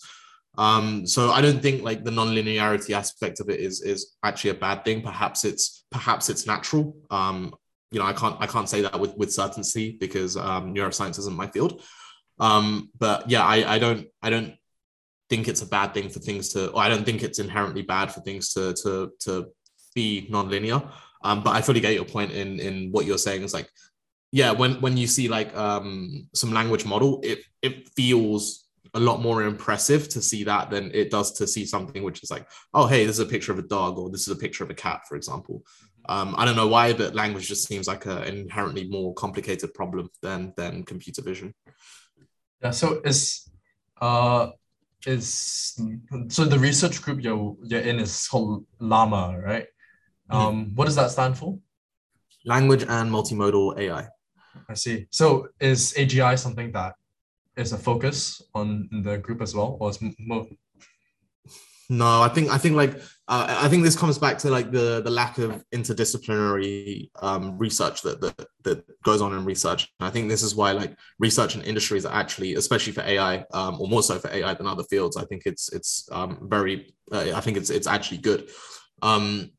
Um, so i don't think like the nonlinearity aspect of it is is actually a bad thing. Perhaps it's perhaps it's natural. Um, you know i can't i can't say that with with certainty because um, neuroscience isn't my field. Um, but yeah, I, I don't I don't think it's a bad thing for things to, I don't think it's inherently bad for things to to to be nonlinear. Um, but I fully get your point in in what you're saying It's like, yeah, when when you see like um some language model, it it feels a lot more impressive to see that than it does to see something which is like, oh hey, this is a picture of a dog or this is a picture of a cat, for example. Um, I don't know why, but language just seems like an inherently more complicated problem than than computer vision. Yeah, so is uh is so the research group you're you're in is called LLaMA, right? Mm-hmm. Um, what does that stand for? Language and multimodal AI. I see. So is AGI something that is a focus on the group as well, or is more no, I think I think like uh, I think this comes back to like the the lack of interdisciplinary um, research that, that that goes on in research. And I think this is why like research and industries are actually, especially for AI, um, or more so for AI than other fields. I think it's it's um, very. Uh, I think it's it's actually good. Um,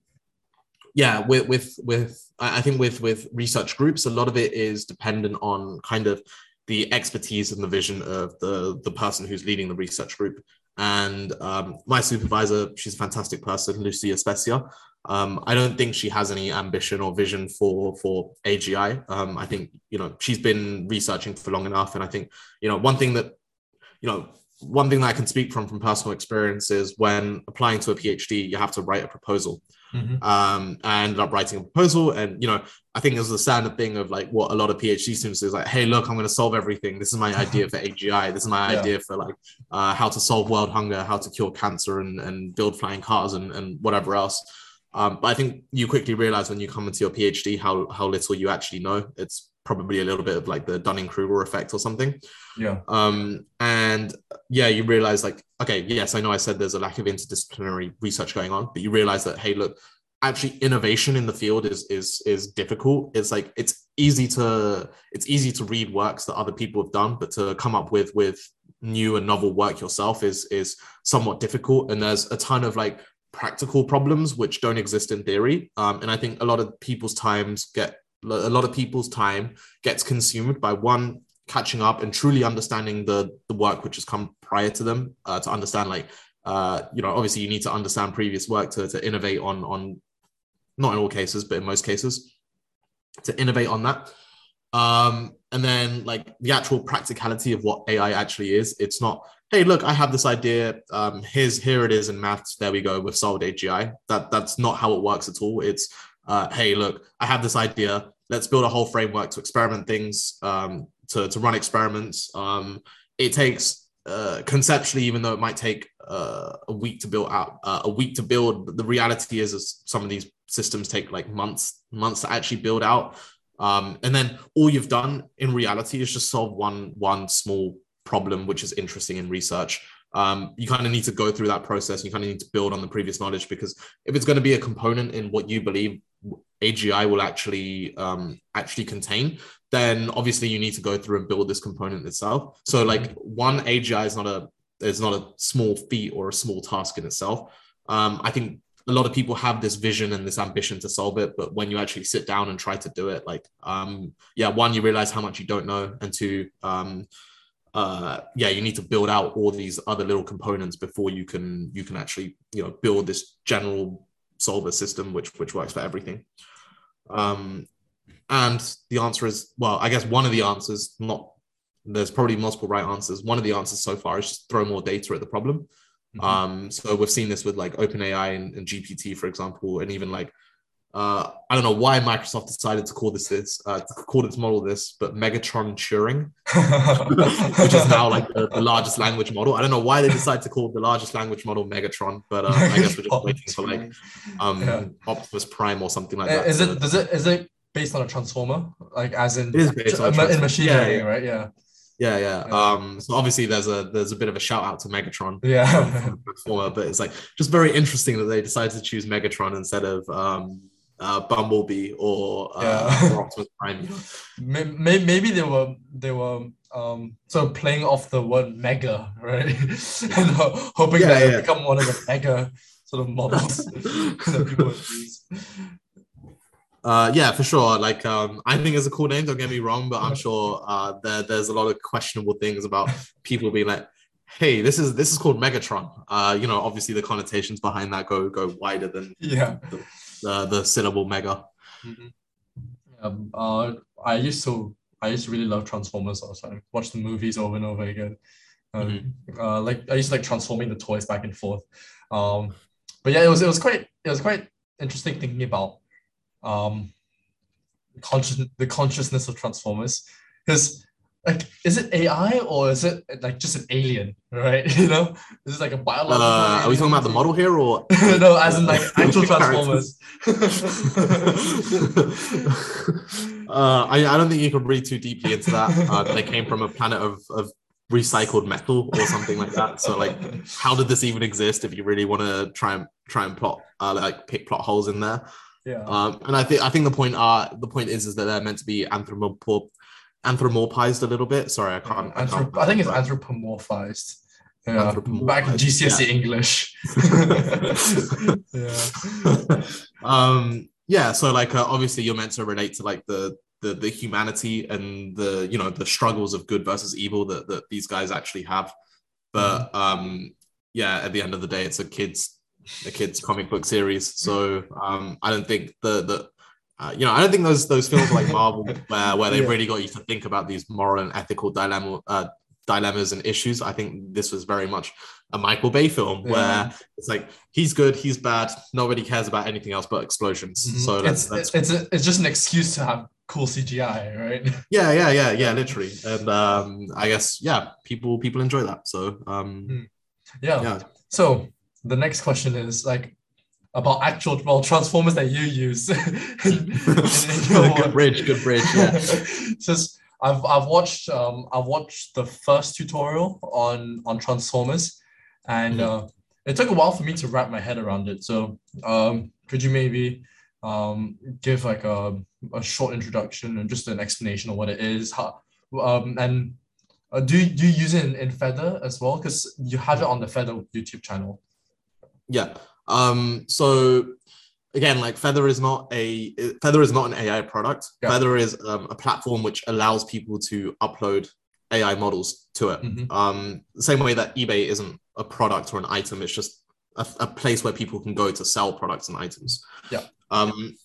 yeah, with with with I think with with research groups, a lot of it is dependent on kind of the expertise and the vision of the the person who's leading the research group and um, my supervisor, she's a fantastic person, Lucia Specia. Um, I don't think she has any ambition or vision for for AGI. Um, I think you know she's been researching for long enough, and I think you know one thing that you know one thing that I can speak from from personal experience is when applying to a PhD, you have to write a proposal. Mm-hmm. Um, I ended up writing a proposal, and you know, I think it was the standard thing of like what a lot of PhD students is like, hey, look, I'm going to solve everything. This is my idea for AGI. This is my yeah. idea for like uh, how to solve world hunger, how to cure cancer, and and build flying cars, and and whatever else. Um, but I think you quickly realize when you come into your PhD how how little you actually know. It's probably a little bit of like the Dunning Kruger effect or something. Yeah. Um, and yeah, you realize like, okay, yes, I know I said there's a lack of interdisciplinary research going on, but you realize that hey, look, actually innovation in the field is is is difficult. It's like it's easy to it's easy to read works that other people have done, but to come up with with new and novel work yourself is is somewhat difficult. And there's a ton of like practical problems which don't exist in theory. Um, and I think a lot of people's times get a lot of people's time gets consumed by one catching up and truly understanding the the work which has come prior to them uh, to understand like uh, you know obviously you need to understand previous work to, to innovate on on not in all cases but in most cases to innovate on that. Um, and then like the actual practicality of what ai actually is it's not hey look i have this idea um, here's here it is in maths there we go we've solved agi that that's not how it works at all. It's uh, hey look i have this idea let's build a whole framework to experiment things um, to, to run experiments. Um, it takes uh, conceptually, even though it might take uh, a week to build out, uh, a week to build. The reality is, is some of these systems take like months, months to actually build out. Um, and then all you've done in reality is just solve one one small problem, which is interesting in research. Um, you kind of need to go through that process. You kind of need to build on the previous knowledge because if it's going to be a component in what you believe AGI will actually um, actually contain, then obviously you need to go through and build this component itself. So like one AGI is not a is not a small feat or a small task in itself. Um, I think a lot of people have this vision and this ambition to solve it, but when you actually sit down and try to do it, like um, yeah, one you realize how much you don't know, and two, um, uh, yeah, you need to build out all these other little components before you can you can actually you know build this general solver system which which works for everything. Um, and the answer is, well, I guess one of the answers, not there's probably multiple right answers. One of the answers so far is just throw more data at the problem. Mm-hmm. Um, so we've seen this with like OpenAI and, and GPT, for example, and even like uh, I don't know why Microsoft decided to call this this uh, to call its model this, but Megatron Turing, which is now like the, the, largest language model. I don't know why they decided to call the largest language model Megatron, but uh, I guess we're just waiting for like um, yeah. Optimus Prime or something like that. Is it does it is it based on a transformer, like as in it is based on in machine yeah, learning, yeah. right? Yeah. Yeah, yeah, yeah. Um, so obviously there's a there's a bit of a shout out to Megatron. Yeah. Transformer, but it's like just very interesting that they decided to choose Megatron instead of um uh, Bumblebee or, uh, yeah. Prime. Maybe, maybe they were they were um sort of playing off the word mega, right? and hoping yeah, that yeah. it become one of the mega sort of models that people would use. Uh, yeah, for sure. Like, um, I think it's a cool name. Don't get me wrong, but I'm sure uh, there, there's a lot of questionable things about people being like, "Hey, this is this is called Megatron." Uh, you know, obviously the connotations behind that go go wider than yeah the, the, the syllable mega. Mm-hmm. Um, uh, I used to I used to really love Transformers. Also, I watch the movies over and over again. Um, mm-hmm. uh, like I used to like transforming the toys back and forth. Um, but yeah, it was it was quite it was quite interesting thinking about um, conscious the consciousness of Transformers because like is it AI or is it like just an alien, right? You know, this is like a biological? Uh, are we talking about the model here or no? As in like actual Transformers. uh, I, I don't think you can read too deeply into that. Uh, they came from a planet of, of recycled metal or something like that. So like, how did this even exist? If you really want to try and try and plot uh, like pick plot holes in there. Yeah. Um, and I think I think the point uh the point is is that they're meant to be anthropomorph anthropomorphized a little bit. Sorry, I can't. I, can't I think it's anthropomorphized. Yeah, back in GCSE yeah. English. yeah. um. Yeah. So like, uh, obviously, you're meant to relate to like the the the humanity and the you know the struggles of good versus evil that that these guys actually have. But mm-hmm. um, yeah, at the end of the day, it's a kids a kids comic book series. So um, I don't think the the uh, you know, I don't think those those films like Marvel, where where they yeah. really got you to think about these moral and ethical dilemma uh, dilemmas and issues. I think this was very much a Michael Bay film yeah. where it's like he's good, he's bad, nobody cares about anything else but explosions. Mm-hmm. So that's, it's that's... It's, a, it's just an excuse to have cool CGI, right? Yeah, yeah, yeah, yeah, literally. And um, I guess yeah, people people enjoy that. So um, hmm. yeah. yeah. So the next question is like about actual well transformers that you use. in, in good bridge, good bridge. Yeah. Just I've I've watched um I've watched the first tutorial on on transformers, and mm-hmm. uh, it took a while for me to wrap my head around it. So um, could you maybe um give like a a short introduction and just an explanation of what it is, how um and uh, do, do you use it in, in Feather as well? Because you have it on the Feather YouTube channel. Yeah. Um, so again, like Feather is not a Feather is not an AI product. Yeah. Feather is um, a platform which allows people to upload AI models to it. Mm-hmm. Um, the same way that eBay isn't a product or an item; it's just a, a, place where people can go to sell products and items. Yeah. Um,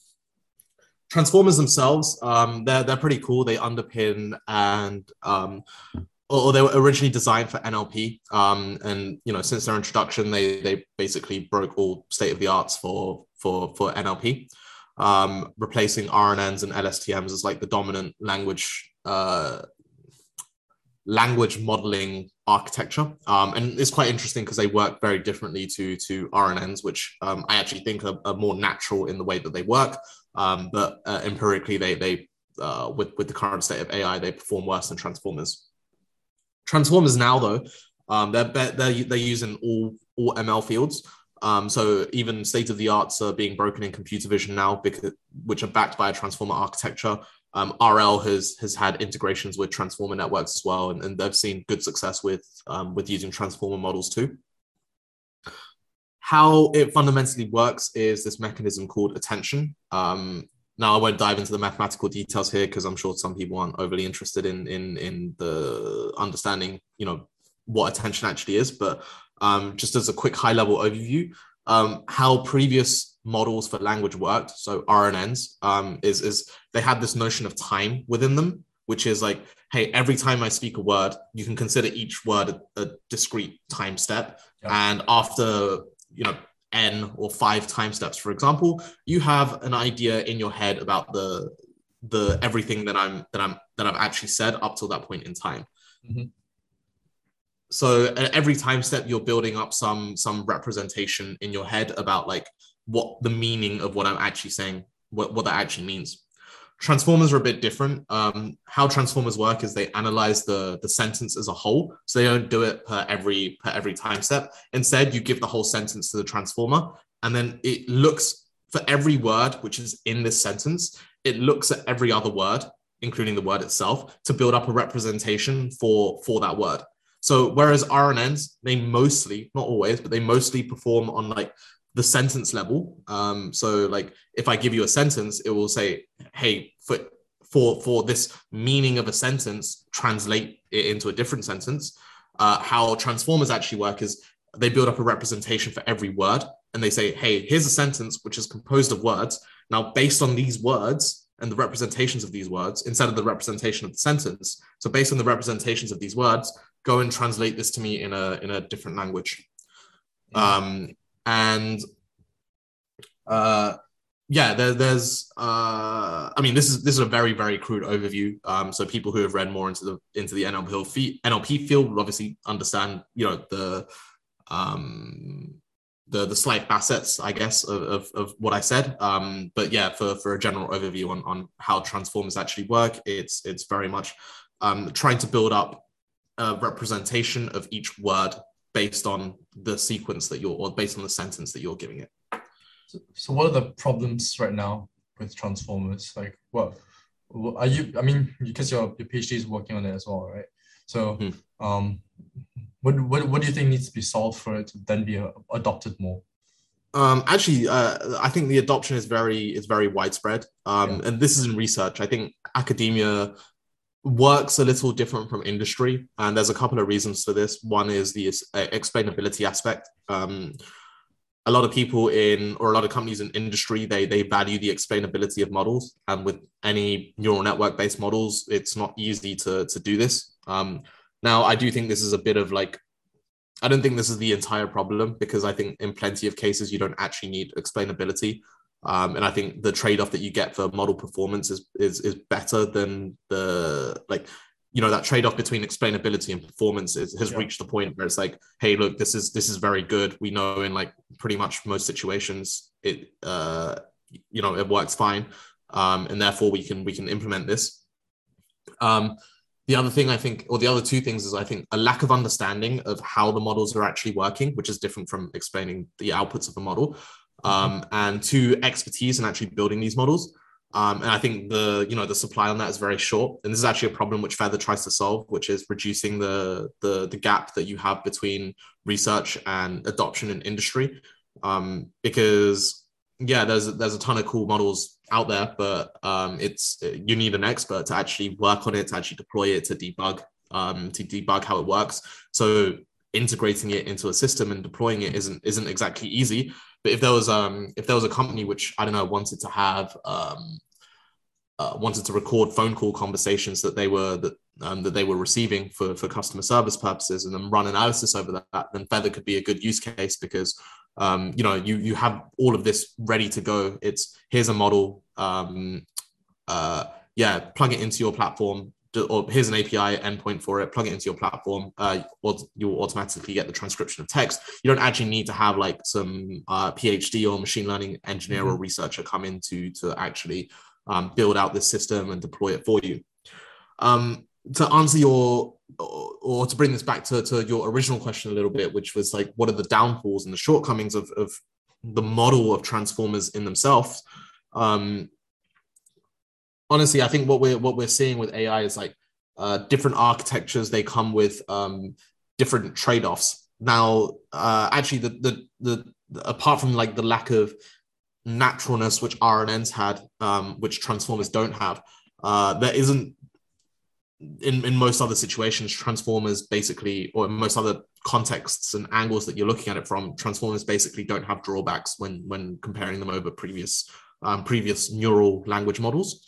transformers themselves, um, they're they're pretty cool. They underpin and um, or they were originally designed for NLP. Um, and you know, since their introduction, they they basically broke all state of the arts for for for NLP, um, replacing RNNs and LSTMs as like the dominant language uh, language modeling architecture. Um, and it's quite interesting because they work very differently to to RNNs, which um, I actually think are, are, more natural in the way that they work. Um, but uh, empirically, they they uh, with with the current state of AI, they perform worse than transformers. Transformers now, though, um, they're, they're they're using all all ML fields. Um, so even state of the arts are being broken in computer vision now, because which are backed by a transformer architecture. Um, RL has has had integrations with transformer networks as well, and, and they've seen good success with um, with using transformer models too. How it fundamentally works is this mechanism called attention. Um, now, I won't dive into the mathematical details here because I'm sure some people aren't overly interested in in in the understanding, you know, what attention actually is. But um, just as a quick high level overview, um, how previous models for language worked, so RNNs, um, is is they had this notion of time within them, which is like, hey, every time I speak a word, you can consider each word a, a discrete time step, yeah. and after you know n or five time steps. For example you have an idea in your head about the the everything that i'm that i'm that i've actually said up till that point in time. Mm-hmm. so at every time step you're building up some some representation in your head about like what the meaning of what i'm actually saying what, what that actually means Transformers are a bit different. Um, how transformers work is they analyze the the sentence as a whole, so they don't do it per every per every time step. Instead, you give the whole sentence to the transformer, and then it looks for every word which is in this sentence. It looks at every other word, including the word itself, to build up a representation for for that word. So whereas RNNs, they mostly, not always, but they mostly perform on like the sentence level. Um, so like if I give you a sentence, it will say, hey, for for for this meaning of a sentence, translate it into a different sentence. Uh, how transformers actually work is they build up a representation for every word and they say, hey, here's a sentence which is composed of words. Now, based on these words and the representations of these words, instead of the representation of the sentence, so based on the representations of these words, go and translate this to me in a in a different language. Um, and uh, yeah, there, there's uh, I mean, this is this is a very very crude overview. Um, so people who have read more into the into the NLP NLP field will obviously understand, you know, the um, the the slight facets, I guess, of, of, of what I said. Um, but yeah, for for a general overview on on how transformers actually work, it's it's very much um, trying to build up a representation of each word based on the sequence that you're or based on the sentence that you're giving it. So, so what are the problems right now with transformers? Like what, are you I mean because your your PhD is working on it as well, right? So mm-hmm. um what, what what do you think needs to be solved for it to then be uh, adopted more? Um, actually, uh, I think the adoption is very is very widespread, um, yeah. and this is in research. I think academia works a little different from industry and there's a couple of reasons for this. One is the uh, explainability aspect. Um, a lot of people in or a lot of companies in industry they they value the explainability of models and with any neural network based models it's not easy to to do this. Um, now i do think this is a bit of like i don't think this is the entire problem because i think in plenty of cases you don't actually need explainability um, and I think the trade off that you get for model performance is, is is better than the like you know that trade off between explainability and performance is, has yeah. reached the point where it's like hey look this is this is very good. We know in like pretty much most situations it uh you know it works fine. Um and therefore we can we can implement this. Um the other thing i think or the other two things is i think a lack of understanding of how the models are actually working which is different from explaining the outputs of a model um, and two expertise in actually building these models. Um, and I think the you know the supply on that is very short, and this is actually a problem which Feather tries to solve, which is reducing the the, the gap that you have between research and adoption in industry. um, because yeah, there's there's a ton of cool models out there, but um, it's you need an expert to actually work on it, to actually deploy it, to debug, um, to debug how it works. So integrating it into a system and deploying it isn't isn't exactly easy. But if there was um if there was a company which I don't know wanted to have um uh, wanted to record phone call conversations that they were that um, that they were receiving for for customer service purposes and then run analysis over that, then Feather could be a good use case because um, you know you you have all of this ready to go. It's here's a model, um, uh, yeah, plug it into your platform. Or here's an API endpoint for it. Plug it into your platform. Uh, or you'll automatically get the transcription of text. You don't actually need to have like some uh, PhD or machine learning engineer mm-hmm. or researcher come in to to actually um, build out this system and deploy it for you. Um, to answer your or to bring this back to, to your original question a little bit, which was like, what are the downfalls and the shortcomings of, of the model of transformers in themselves? Um, honestly, I think what we're what we're seeing with AI is like uh, different architectures. They come with um, different trade offs. Now, uh, actually, the, the the apart from like the lack of naturalness which RNNs had, um, which transformers don't have, uh, there isn't in, in most other situations, transformers basically, or in most other contexts and angles that you're looking at it from, transformers basically don't have drawbacks when when comparing them over previous um, previous neural language models.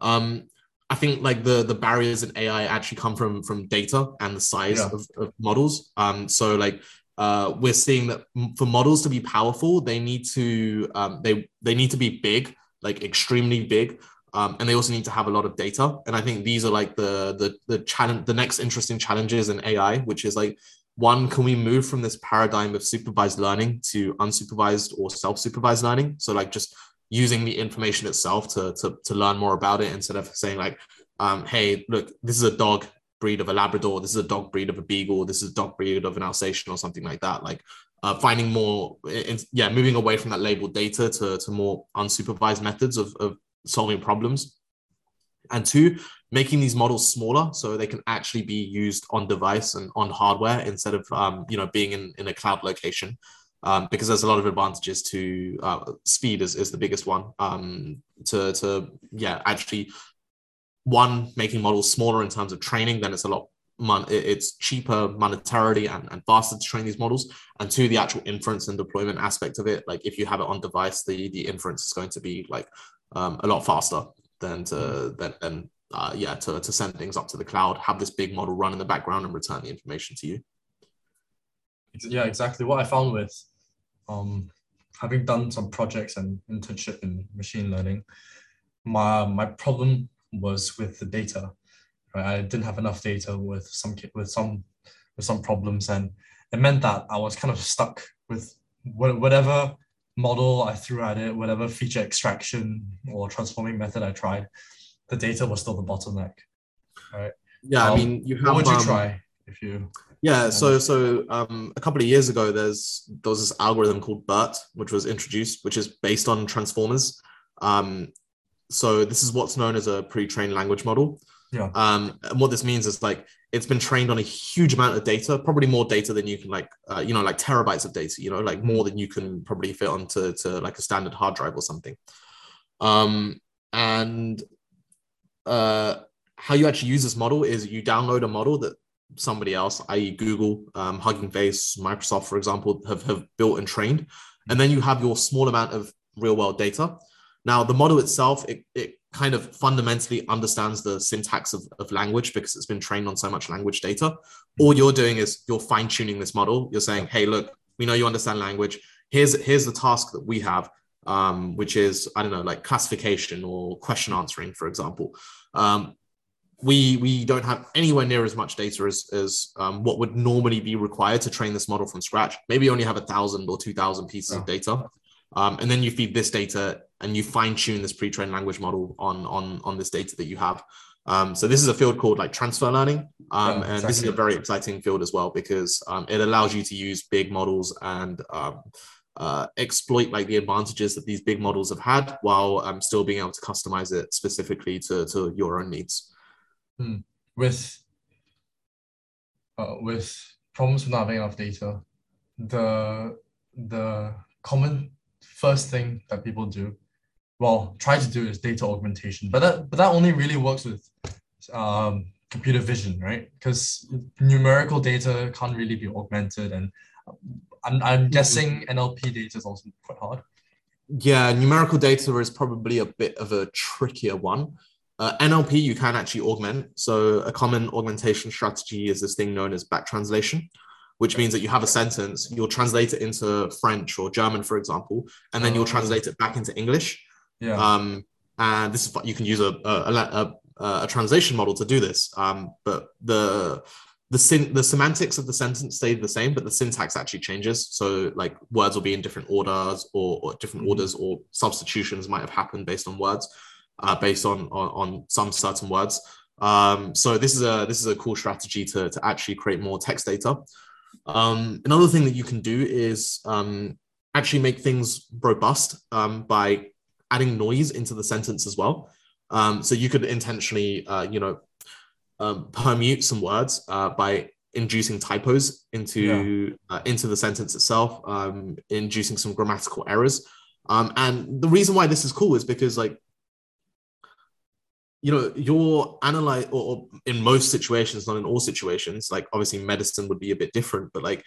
Um, I think like the the barriers in AI actually come from from data and the size yeah. of, of, models. Um, so like uh, we're seeing that for models to be powerful, they need to um, they they need to be big, like extremely big. Um, and they also need to have a lot of data. And I think these are like the the the challenge, the next interesting challenges in AI, which is like one, can we move from this paradigm of supervised learning to unsupervised or self-supervised learning? So like just using the information itself to to, to learn more about it instead of saying like, um, hey, look, this is a dog breed of a Labrador, this is a dog breed of a Beagle, this is a dog breed of an Alsatian or something like that. Like uh, finding more, in, yeah, moving away from that labeled data to, to more unsupervised methods of, of solving problems. And two, making these models smaller so they can actually be used on device and on hardware instead of um, you know being in, in a cloud location. Um, because there's a lot of advantages to uh, speed is, is the biggest one. Um, to, to yeah actually one making models smaller in terms of training then it's a lot mon- it's cheaper monetarily and, and faster to train these models. And two the actual inference and deployment aspect of it like if you have it on device the the inference is going to be like um, a lot faster than to than, than uh, yeah to, to send things up to the cloud have this big model run in the background and return the information to you. Yeah exactly what i found with um, having done some projects and internship in machine learning my my problem was with the data right i didn't have enough data with some with some with some problems and it meant that i was kind of stuck with whatever model I threw at it, whatever feature extraction or transforming method I tried, the data was still the bottleneck. Right. Yeah, um, I mean, you have. What would you um, try if you? Yeah, so so um, a couple of years ago, there's there was this algorithm called BERT, which was introduced, which is based on transformers. Um, so this is what's known as a pre-trained language model. Yeah. Um, and what this means is like it's been trained on a huge amount of data, probably more data than you can like, uh, you know, like terabytes of data, you know, like more than you can probably fit onto to like a standard hard drive or something. Um, and uh, how you actually use this model is you download a model that somebody else, i.e., Google, um, Hugging Face, Microsoft, for example, have, have built and trained. And then you have your small amount of real world data. Now, the model itself, it, it kind of fundamentally understands the syntax of, of language because it's been trained on so much language data. All you're doing is you're fine tuning this model. You're saying, hey, look, we know you understand language. Here's here's the task that we have, um, which is I don't know, like classification or question answering, for example. Um, we we don't have anywhere near as much data as, as um, what would normally be required to train this model from scratch. Maybe you only have a thousand or two thousand pieces of data. Um, and then you feed this data and you fine tune this pre-trained language model on, on, on this data that you have. Um, so this is a field called like transfer learning. Um, and this is a very exciting field as well because um, it allows you to use big models and um, uh, exploit like the advantages that these big models have had while um, still being able to customize it specifically to, to your own needs. Hmm. With uh, with problems with not having enough data, the the common first thing that people do, well, try to do is data augmentation, but that but that only really works with um, computer vision, right? Because numerical data can't really be augmented, and I'm I'm guessing NLP data is also quite hard. Yeah, numerical data is probably a bit of a trickier one. Uh, NLP you can actually augment. So a common augmentation strategy is this thing known as back translation which means that you have a sentence, you'll translate it into French or German, for example, and then you'll oh. translate it back into English. Yeah. Um, and this is you can use a a, a, a translation model to do this. Um, but the the syn- the semantics of the sentence stay the same, but the syntax actually changes. So like words will be in different orders or, or different mm-hmm. orders, or substitutions might have happened based on words, uh, based on, on on some certain words. Um, so this is a this is a cool strategy to to actually create more text data. Um, another thing that you can do is um, actually make things robust um, by adding noise into the sentence as well. Um, so you could intentionally, uh, you know, um, permute some words uh, by inducing typos into yeah. uh, into the sentence itself, um, inducing some grammatical errors. and the reason why this is cool is because like you know you're analyze or, or, in most situations not in all situations like obviously medicine would be a bit different but like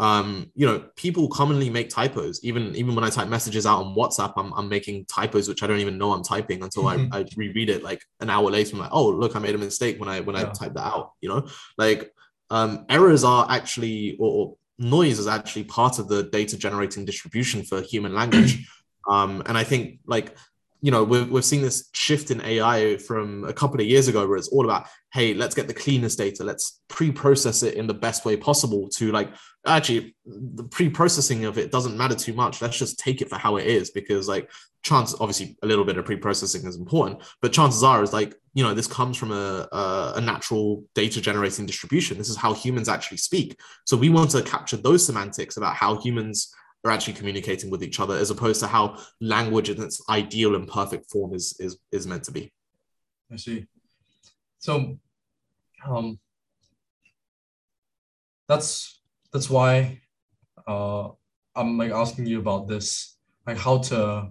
um you know people commonly make typos even even when i type messages out on whatsapp i'm, I'm making typos which i don't even know i'm typing until mm-hmm. I, I reread it like an hour later i'm like oh look i made a mistake when i when yeah. i typed that out you know like um errors are actually or, or noise is actually part of the data generating distribution for human language um and i think like you know we've, we've seen this shift in ai from a couple of years ago where it's all about hey let's get the cleanest data. Let's pre-process it in the best way possible to like actually the pre-processing of it doesn't matter too much. Let's just take it for how it is because like chance obviously a little bit of pre-processing is important but chances are is like you know this comes from a, a, a natural data generating distribution. This is how humans actually speak. So we want to capture those semantics about how humans are actually communicating with each other as opposed to how language in its ideal and perfect form is is is meant to be. I see. So um that's that's why uh i'm like asking you about this like how to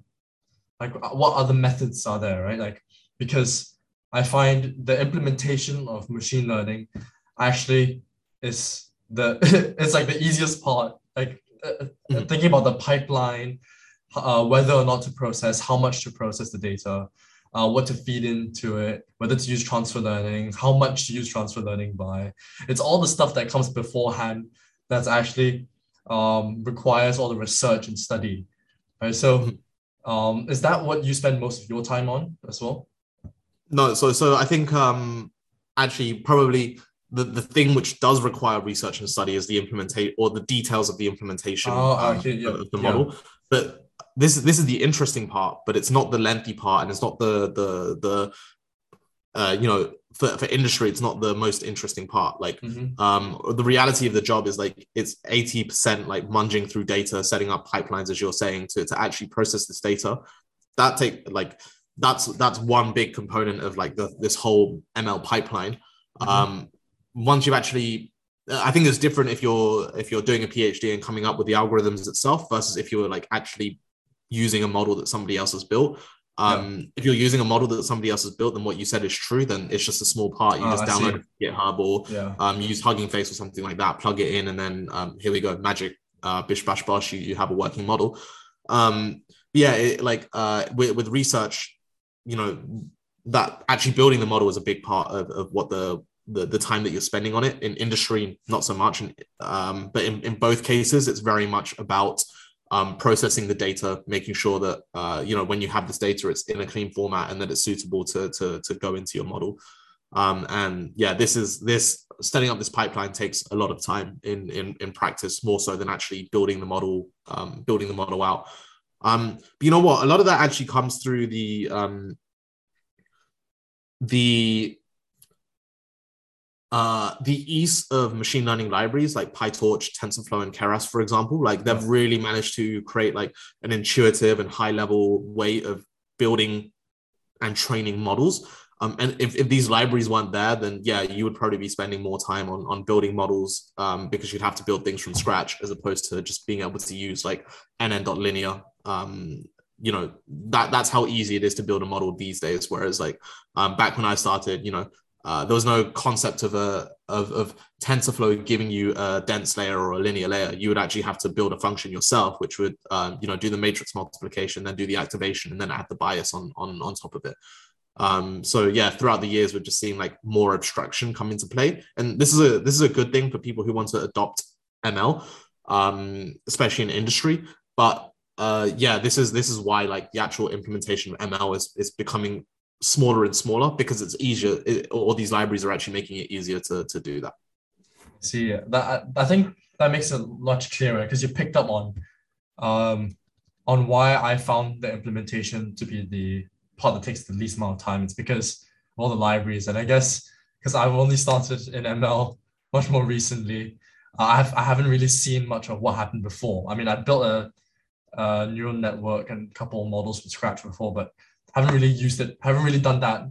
like what other methods are there right? Like because i find the implementation of machine learning actually is the it's like the easiest part. Like mm-hmm. thinking about the pipeline, uh, whether or not to process, how much to process the data, uh, what to feed into it, whether to use transfer learning, how much to use transfer learning by. It's all the stuff that comes beforehand that's actually um, requires all the research and study. Right. So mm-hmm. um, is that what you spend most of your time on as well? No, so so I think um, actually probably the, the thing which does require research and study is the implementation or the details of the implementation oh, um, okay, yeah, of the model. Yeah. But this is this is the interesting part, but it's not the lengthy part, and it's not the the the uh, you know for, for industry it's not the most interesting part like mm-hmm. um the reality of the job is like it's 80% like munging through data setting up pipelines as you're saying to, to actually process this data that take like that's that's one big component of like the, this whole ml pipeline mm-hmm. um once you've actually I think it's different if you're if you're doing a PhD and coming up with the algorithms itself versus if you're like actually using a model that somebody else has built. Um, yeah. If you're using a model that somebody else has built, then what you said is true. Then it's just a small part. You oh, just I download. GitHub or yeah. um, use Hugging Face or something like that. Plug it in, and then um, here we go, magic. Uh, bish bash bosh. You, you have a working model. Um, yeah, it, like uh, with, with research, you know that actually building the model is a big part of, of what the the, the time that you're spending on it. In industry not so much. And um, but in, in both cases it's very much about um, processing the data making sure that uh, you know when you have this data it's in a clean format and that it's suitable to to, to go into your model. Um, and yeah this is this setting up this pipeline takes a lot of time in in, in practice more so than actually building the model um, building the model out. Um, but you know what? A lot of that actually comes through the um, the uh, the ease of machine learning libraries like PyTorch, TensorFlow, and Keras, for example, like they've really managed to create like an intuitive and high level way of building and training models. Um, and if, if these libraries weren't there, then yeah, you would probably be spending more time on, on building models um, because you'd have to build things from scratch as opposed to just being able to use like nn.linear. Um, you know, that that's how easy it is to build a model these days. Whereas like um, back when I started, you know, uh, there was no concept of a of, of TensorFlow giving you a dense layer or a linear layer. You would actually have to build a function yourself, which would um, you know do the matrix multiplication, then do the activation, and then add the bias on on on top of it. Um, so yeah, throughout the years, we're just seeing like more abstraction come into play, and this is a this is a good thing for people who want to adopt ML, um, especially in industry. But uh, yeah, this is this is why like the actual implementation of ML is is becoming smaller and smaller because it's easier it, or these libraries are actually making it easier to, to do that. See that i think that makes it much clearer because you picked up on um on why i found the implementation to be the part that takes the least amount of time. It's because all the libraries. And i guess because i've only started in ml much more recently uh, I've, i haven't really seen much of what happened before. I mean i built a, a neural network and a couple models from scratch before but haven't really used it, haven't really done that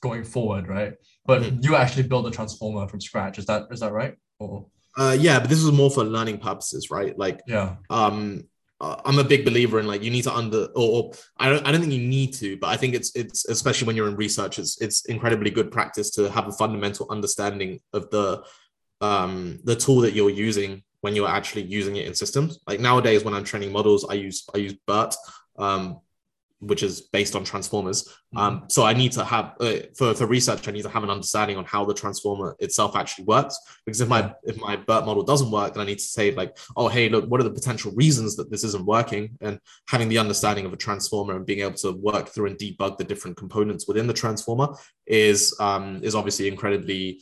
going forward, right? But mm-hmm. you actually build a transformer from scratch. Is that is that right? Or uh, yeah, but this was more for learning purposes, right? Like, yeah, um, uh, I'm a big believer in like you need to under or, or, I don't I don't think you need to, but I think it's it's especially when you're in research, it's it's incredibly good practice to have a fundamental understanding of the um the tool that you're using when you're actually using it in systems. Like nowadays, when I'm training models, I use I use BERT. Um, which is based on transformers. Mm-hmm. Um, so I need to have uh, for for research, I need to have an understanding on how the transformer itself actually works. Because if my if my BERT model doesn't work, then I need to say like, oh hey, look, what are the potential reasons that this isn't working? And having the understanding of a transformer and being able to work through and debug the different components within the transformer is um, is obviously incredibly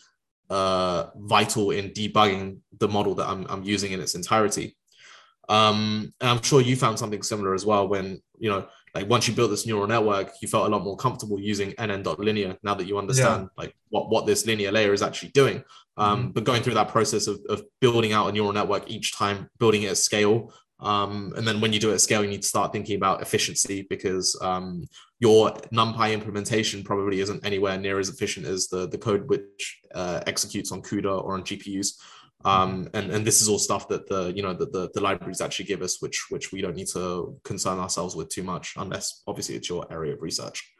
uh, vital in debugging the model that I'm, I'm using in its entirety. Um, and I'm sure you found something similar as well when you know like once you built this neural network, you felt a lot more comfortable using nn.linear now that you understand yeah. like what, what this linear layer is actually doing. Um, mm-hmm. But going through that process of, of building out a neural network each time, building it at scale. Um, and then when you do it at scale, you need to start thinking about efficiency because um, your NumPy implementation probably isn't anywhere near as efficient as the, the code which uh, executes on CUDA or on GPUs um, and and this is all stuff that the you know that the, the libraries actually give us which which we don't need to concern ourselves with too much unless obviously it's your area of research.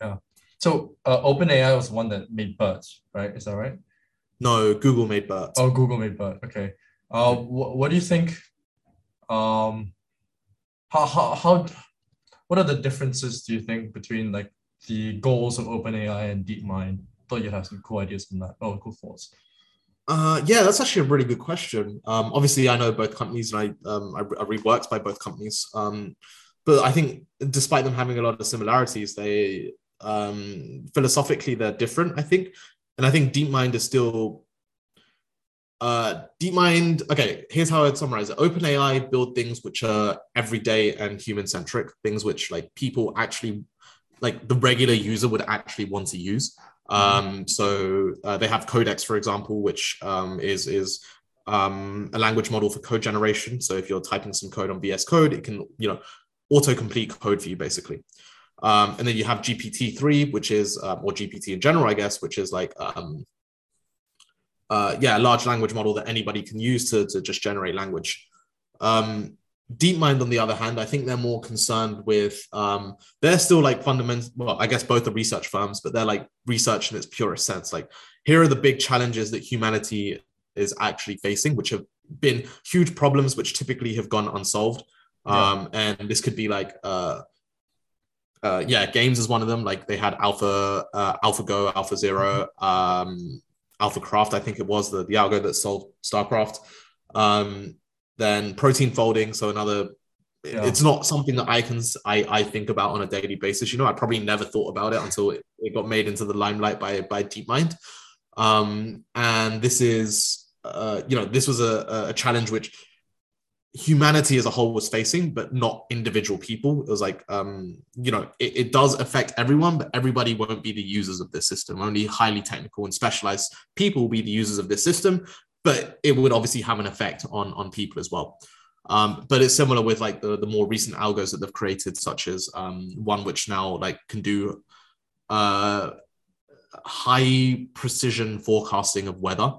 Yeah. So uh, openai was one that made BERT right? Is that right? No google made BERT oh google made BERT okay. Uh, wh- what do you think um how, how how what are the differences do you think between like the goals of openai and deepmind? Thought you'd have some cool ideas from that. Oh cool thoughts uh, yeah, that's actually a really good question. Um, obviously, I know both companies, and I um, I, I reworked by both companies. Um, but I think, despite them having a lot of similarities, they um, philosophically they're different. I think, and I think DeepMind is still. Uh, DeepMind. Okay, here's how I'd summarize it. OpenAI build things which are everyday and human centric, things which like people actually, like the regular user would actually want to use. Mm-hmm. Um, so uh, they have Codex, for example, which um, is is um, a language model for code generation. So if you're typing some code on VS Code, it can you know autocomplete code for you basically. Um, and then you have GPT three, which is um, or GPT in general, I guess, which is like um, uh, yeah, a large language model that anybody can use to to just generate language. Um, DeepMind, on the other hand, I think they're more concerned with um, they're still like fundamental. Well, I guess both are research firms, but they're like research in its purest sense. Like here are the big challenges that humanity is actually facing, which have been huge problems which typically have gone unsolved. Um. And this could be like, uh, uh, yeah, games is one of them. Like they had Alpha, uh, AlphaGo, Alpha 0 um, AlphaCraft. I think it was the the algo that solved StarCraft. Um, then protein folding, so another. Yeah. It's not something that I can I, I think about on a daily basis. You know, I probably never thought about it until it, it got made into the limelight by by DeepMind. Um, and this is uh, you know this was a, a challenge which humanity as a whole was facing, but not individual people. It was like, um, you know, it, it, does affect everyone, but everybody won't be the users of this system. Only highly technical and specialized people will be the users of this system but it would obviously have an effect on on people as well. Um, but it's similar with like the, the more recent algos that they've created, such as um, one which now like can do uh, high precision forecasting of weather,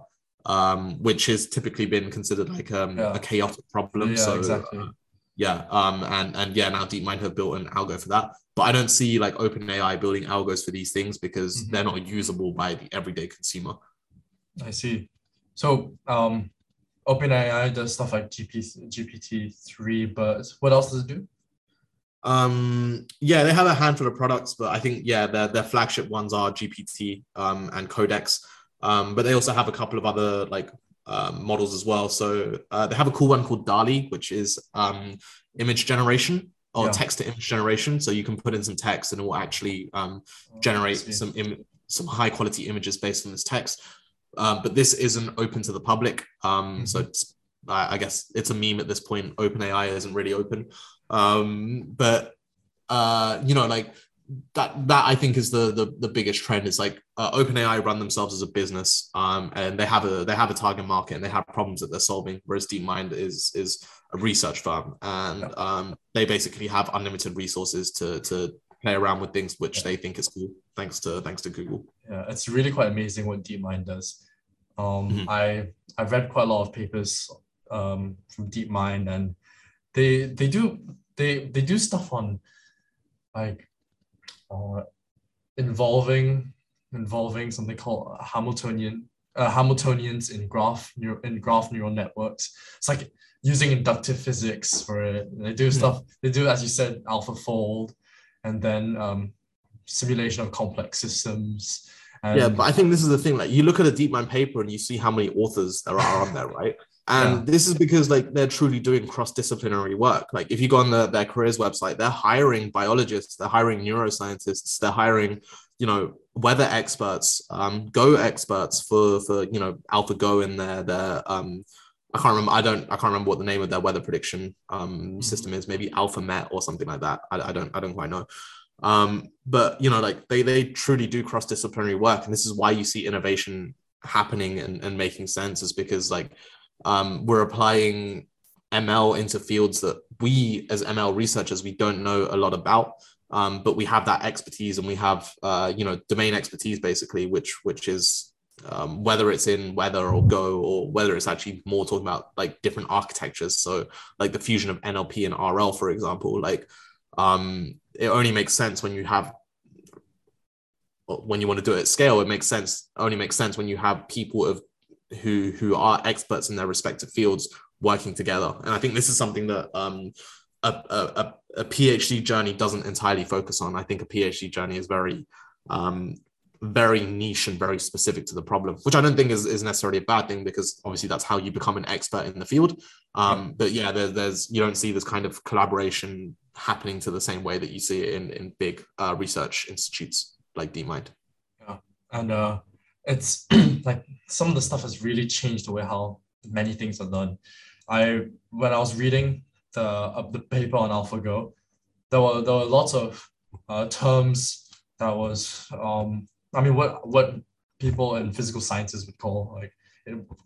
um, which has typically been considered like um, yeah. a chaotic problem. Yeah, so, exactly. Uh, yeah, um, and and yeah, now DeepMind have built an algo for that. But I don't see like OpenAI building algos for these things because mm-hmm. they're not usable by the everyday consumer. I see. So um, OpenAI does stuff like GPT GPT three, but what else does it do? Um, yeah, they have a handful of products, but I think yeah, their their flagship ones are GPT um, and Codex. Um, but they also have a couple of other like um, models as well. So uh, they have a cool one called DALL-E, which is um, image generation or yeah. text to image generation. So you can put in some text and it will actually um, oh, generate some Im- some high quality images based on this text. Um, but this isn't open to the public. Um, mm-hmm. So it's, I guess it's a meme at this point. OpenAI isn't really open. Um, but uh, you know, like that that I think is the the, the biggest trend is like uh, OpenAI run themselves as a business, um, and they have a they have a target market and they have problems that they're solving. Whereas DeepMind is is a research firm, and um, they basically have unlimited resources to to play around with things which yeah. they think is cool. Thanks to thanks to Google. Yeah, it's really quite amazing what DeepMind does. Um, mm-hmm. I I've read quite a lot of papers um, from DeepMind, and they they do they they do stuff on like uh, involving involving something called Hamiltonian uh, Hamiltonians in graph in graph neural networks. It's like using inductive physics for it. They do hmm. stuff. They do, as you said, AlphaFold, and then um, simulation of complex systems. And yeah, but I think this is the thing. Like, you look at a DeepMind paper and you see how many authors there are on there, right? And yeah. this is because like they're truly doing cross-disciplinary work. Like if you go on the, their careers website, they're hiring biologists, they're hiring neuroscientists, they're hiring, you know, weather experts, um, Go experts for for you know AlphaGo in their their um, I can't remember. I don't. I can't remember what the name of their weather prediction um, mm-hmm. system is. Maybe Alpha Met or something like that. I, I don't. I don't quite know. Um, but you know, like they they truly do cross disciplinary work, and this is why you see innovation happening and, and making sense. Is because like um, we're applying ML into fields that we as ML researchers we don't know a lot about, um, but we have that expertise and we have uh, you know domain expertise basically, which which is um, whether it's in weather or Go or whether it's actually more talking about like different architectures. So like the fusion of NLP and RL, for example, like um, it only makes sense when you have when you want to do it at scale. It makes sense only makes sense when you have people of who who are experts in their respective fields working together. And I think this is something that um, a, a, a PhD journey doesn't entirely focus on. I think a PhD journey is very um, very niche and very specific to the problem, which I don't think is, is necessarily a bad thing because obviously that's how you become an expert in the field. Um, but yeah, there, there's you don't see this kind of collaboration happening to the same way that you see it in, in big uh, research institutes like DeepMind. Yeah, and uh, it's like some of the stuff has really changed the way how many things are done. I when I was reading the uh, the paper on AlphaGo, there were there were lots of uh, terms that was um I mean what what people in physical sciences would call like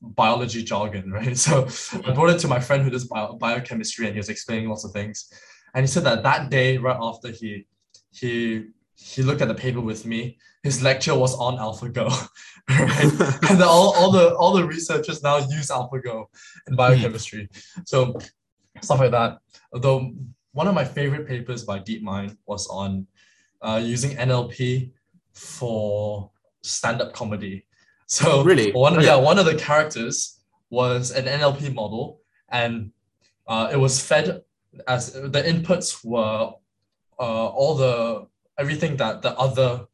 biology jargon, right? So I brought it to my friend who does bio, biochemistry and he was explaining lots of things. And he said that that day, right after he he he looked at the paper with me. His lecture was on AlphaGo, right? and the, all, all the all the researchers now use AlphaGo in biochemistry. So stuff like that. Although one of my favorite papers by DeepMind was on uh, using NLP for stand-up comedy. So really, one yeah, one of the characters was an NLP model, and uh, it was fed as the inputs were uh, all the everything that the other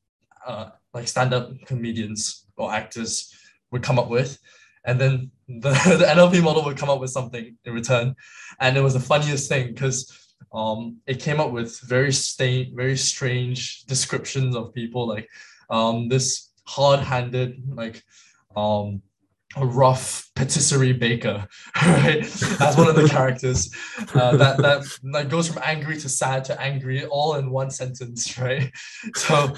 uh, like stand-up comedians or actors would come up with. And then the, the nlp model would come up with something in return. And it was the funniest thing because um, it came up with very sta- very strange descriptions of people like um, this hard-handed like um, a rough patisserie baker, right? That's one of the characters uh, that that goes from angry to sad to angry all in one sentence, right? So,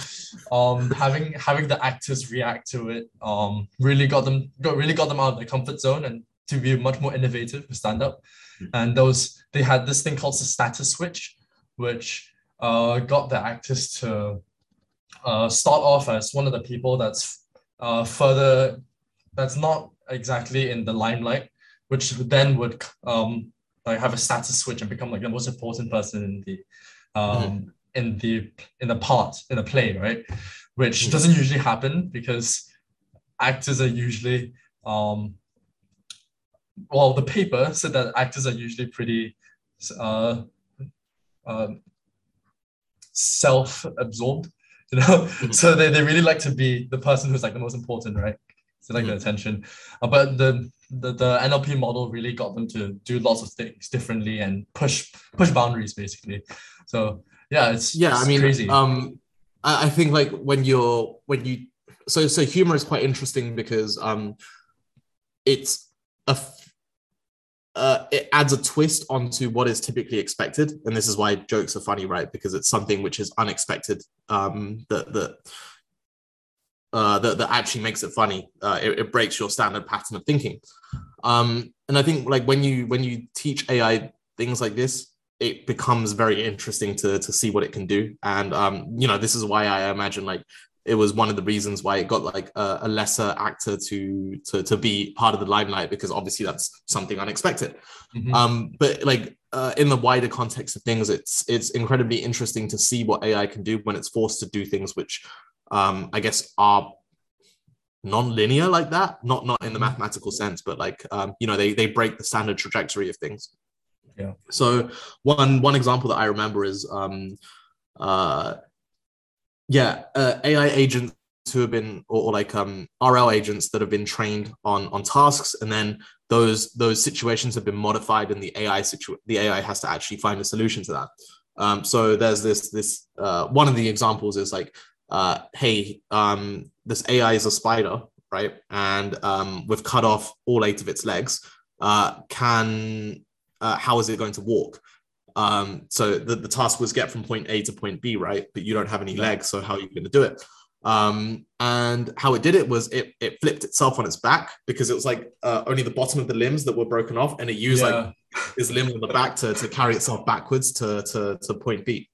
um, having having the actors react to it, um, really got them got really got them out of their comfort zone and to be much more innovative with stand up. And those they had this thing called the status switch, which uh got the actors to uh, start off as one of the people that's uh, further, that's not exactly in the limelight, which then would um, like have a status switch and become like the most important person in the um, mm-hmm. in the in the part in the play, right? Which mm-hmm. doesn't usually happen because actors are usually um, well, the paper said that actors are usually pretty uh, uh, self-absorbed, you know. Mm-hmm. so they, they really like to be the person who's like the most important, right? So like mm-hmm. the attention. Uh, but the, the the NLP model really got them to do lots of things differently and push push boundaries basically. So yeah, it's yeah. It's I mean, crazy. um, I, I think like when you're when you so so humor is quite interesting because um, it's a uh, it adds a twist onto what is typically expected, and this is why jokes are funny, right? Because it's something which is unexpected um, that that uh, that, that actually makes it funny. Uh, it, it, breaks your standard pattern of thinking, um, and I think like when you when you teach AI things like this, it becomes very interesting to to see what it can do. And um, you know, this is why I imagine like it was one of the reasons why it got like a, a, lesser actor to, to to be part of the limelight because obviously that's something unexpected. Mm-hmm. Um, but like uh, in the wider context of things, it's it's incredibly interesting to see what AI can do when it's forced to do things which um, I guess are non-linear like that. Not not in the mm-hmm. mathematical sense, but like um, you know they they break the standard trajectory of things. Yeah. So one one example that I remember is um, uh, yeah, uh, AI agents who have been or, or, like um, RL agents that have been trained on on tasks, and then those those situations have been modified, and the AI situ- the AI has to actually find a solution to that. Um, so there's this this uh, one of the examples is like, uh, hey, um, this AI is a spider, right? And um, we've cut off all eight of its legs. Uh, can uh, how is it going to walk? Um, so the, the task was get from point A to point B, right? But you don't have any legs, so how are you going to do it? Um, and how it did it was it, it flipped itself on its back because it was like uh, only the bottom of the limbs that were broken off, and it used yeah. like its limbs on the back to, to carry itself backwards to, to, to point B.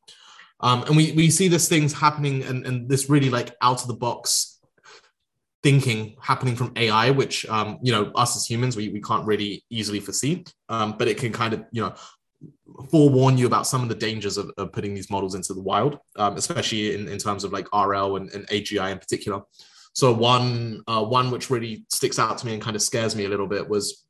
Um, and we, we see this things happening and, and this really like out of the box thinking happening from AI, which um, you know us as humans we, we can't really easily foresee, um, but it can kind of you know forewarn you about some of the dangers of, of putting these models into the wild, um, especially in, in terms of like RL and, and AGI in particular. So one uh, one which really sticks out to me and kind of scares me a little bit was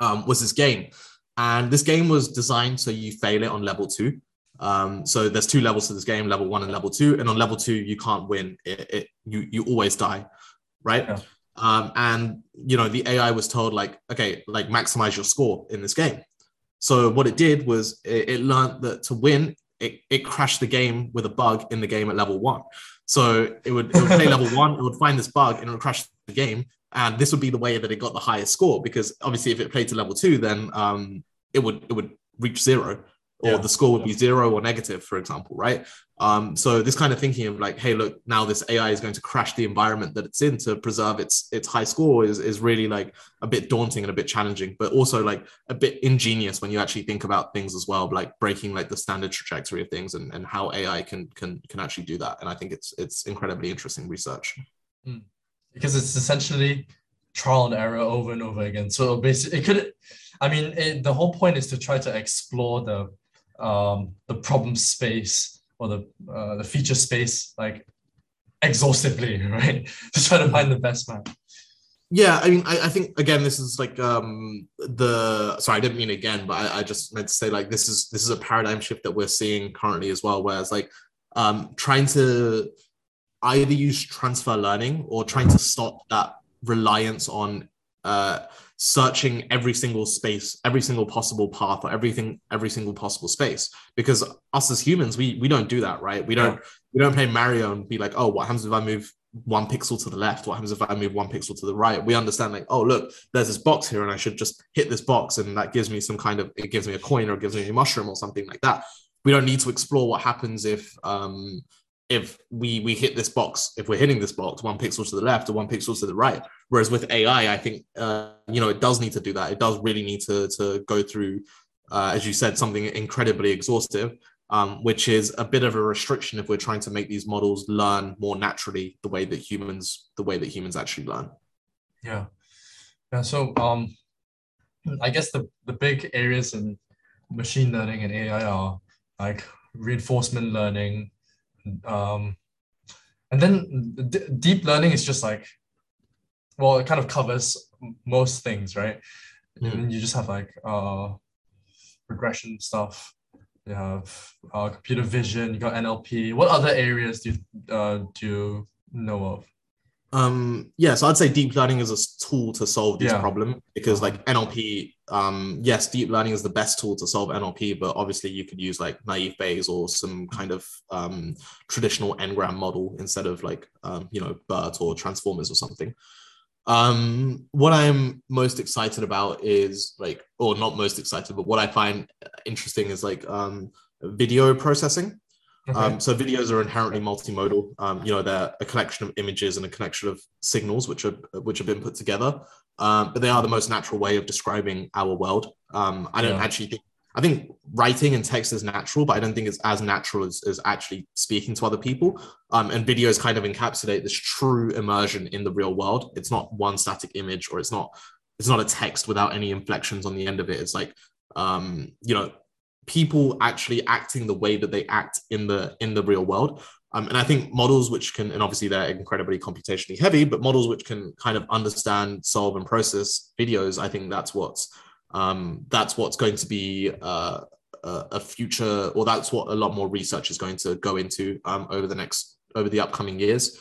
um, was this game, and this game was designed so you fail it on level two. Um, so there's two levels to this game, level one and level two, and on level two you can't win. It, it you you always die, right? Yeah. Um, and you know the AI was told like, okay, like maximize your score in this game. So what it did was it, it learned that to win, it, it crashed the game with a bug in the game at level one. So it would, it would play level one, it would find this bug and it would crash the game. And this would be the way that it got the highest score because obviously if it played to level two, then um, it would it would reach zero or yeah. the score would be zero or negative, for example, right? Um, so this kind of thinking of like, hey, look, now this AI is going to crash the environment that it's in to preserve its its high score is is really like a bit daunting and a bit challenging, but also like a bit ingenious when you actually think about things as well, like breaking like the standard trajectory of things and, and how AI can can can actually do that. And I think it's it's incredibly interesting research. Mm. Because it's essentially trial and error over and over again. So basically, it could. I mean, it, the whole point is to try to explore the um, the problem space or the uh, the feature space like exhaustively, right? to try to find the best map. Yeah, I mean, I, I think again, this is like um the sorry, I didn't mean again, but I, I just meant to say like this is this is a paradigm shift that we're seeing currently as well. Whereas like um trying to either use transfer learning or trying to stop that reliance on uh searching every single space, every single possible path, or everything, every single possible space. Because us as humans, we we don't do that, right? We don't yeah. we don't play Mario and be like, oh, what happens if I move one pixel to the left? What happens if I move one pixel to the right? We understand like, oh, look, there's this box here, and I should just hit this box, and that gives me some kind of it gives me a coin or it gives me a mushroom or something like that. We don't need to explore what happens if um if we we hit this box, if we're hitting this box, one pixel to the left or one pixel to the right. Whereas with AI, I think uh, you know it does need to do that. It does really need to to go through, uh, as you said, something incredibly exhaustive. um, which is a bit of a restriction if we're trying to make these models learn more naturally the way that humans the way that humans actually learn. Yeah, yeah. So um, I guess the the big areas in machine learning and AI are like reinforcement learning, um, and then d- deep learning is just like, well, it kind of covers most things, right? Mm. And you just have like uh, regression stuff. You have uh, computer vision. You got NLP. What other areas do you, uh, do you know of? Um, yeah, so I'd say deep learning is a tool to solve this yeah. problem because like NLP, um, yes, deep learning is the best tool to solve NLP, but obviously you could use like naive Bayes or some kind of um, traditional n-gram model instead of like um, you know BERT or transformers or something. Um, what I'm most excited about is like, or not most excited, but what I find interesting is like um, video processing. Okay. Um, so videos are inherently multimodal. Um, you know, they're a collection of images and a collection of signals which are which have been put together. Um, but they are the most natural way of describing our world. Um, I don't yeah. actually think I think writing and text is natural, but I don't think it's as natural as, as actually speaking to other people. Um, and videos kind of encapsulate this true immersion in the real world. It's not one static image, or it's not it's not a text without any inflections on the end of it. It's like um, you know people actually acting the way that they act in the in the real world. Um, and i think models which can and obviously they're incredibly computationally heavy but models which can kind of understand solve and process videos i think that's what's um, that's what's going to be uh, a future or that's what a lot more research is going to go into um, over the next over the upcoming years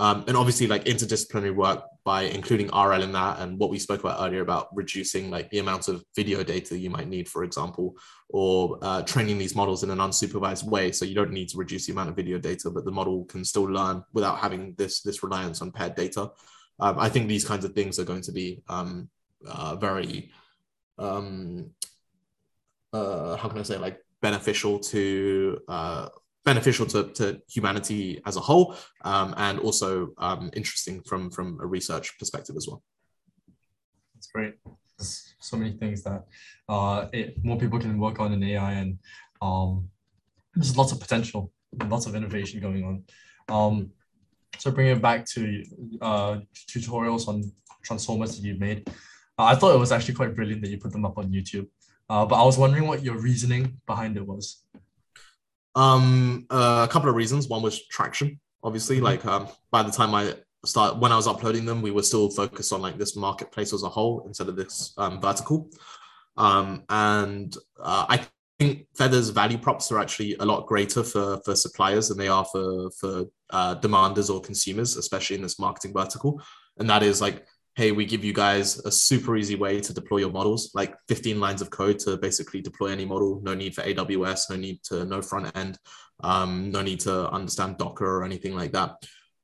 um, and obviously like interdisciplinary work by including RL in that and what we spoke about earlier about reducing like the amount of video data you might need, for example, or uh, training these models in an unsupervised way. So you don't need to reduce the amount of video data, but the model can still learn without having this, this reliance on paired data. Um, I think these kinds of things are going to be um, uh, very, um, uh, how can I say, like beneficial to uh, beneficial to, to humanity as a whole um, and also um, interesting from from a research perspective as well. That's great. So many things that uh, it, more people can work on in ai and um, there's lots of potential lots of innovation going on. Um, so bringing it back to uh, tutorials on transformers that you made uh, i thought it was actually quite brilliant that you put them up on youtube. Uh, but i was wondering what your reasoning behind it was um, uh, a couple of reasons. One was traction. Obviously, mm-hmm. like um, by the time I start when I was uploading them, we were still focused on like this marketplace as a whole instead of this um, vertical. Um, and uh, I think Feather's value props are actually a lot greater for for suppliers than they are for for uh, demanders or consumers, especially in this marketing vertical. And that is like hey, we give you guys a super easy way to deploy your models, like 15 lines of code to basically deploy any model. No need for AWS, no need to no front end, um, no need to understand Docker or anything like that.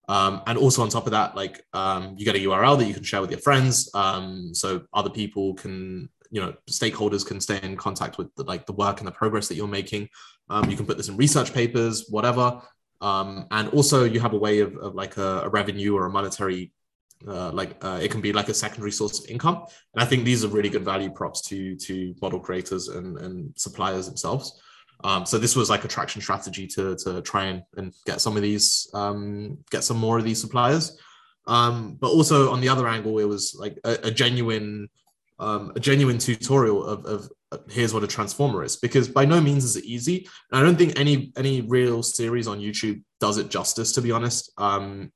Um, and also on top of that, like um, you get a URL that you can share with your friends, um, so other people can, you know, stakeholders can stay in contact with the, like the work and the progress that you're making. Um, you can put this in research papers, whatever. Um, and also you have a way of, of like a, a revenue or a monetary uh, like uh, it can be like a secondary source of income. And i think these are really good value props to to model creators and, and suppliers themselves. Um, so this was like a traction strategy to to try and, and get some of these um, get some more of these suppliers. Um, but also on the other angle it was like a, a genuine um, a genuine tutorial of, of here's what a transformer is. Because by no means is it easy. And i don't think any any real series on youtube does it justice to be honest. Um,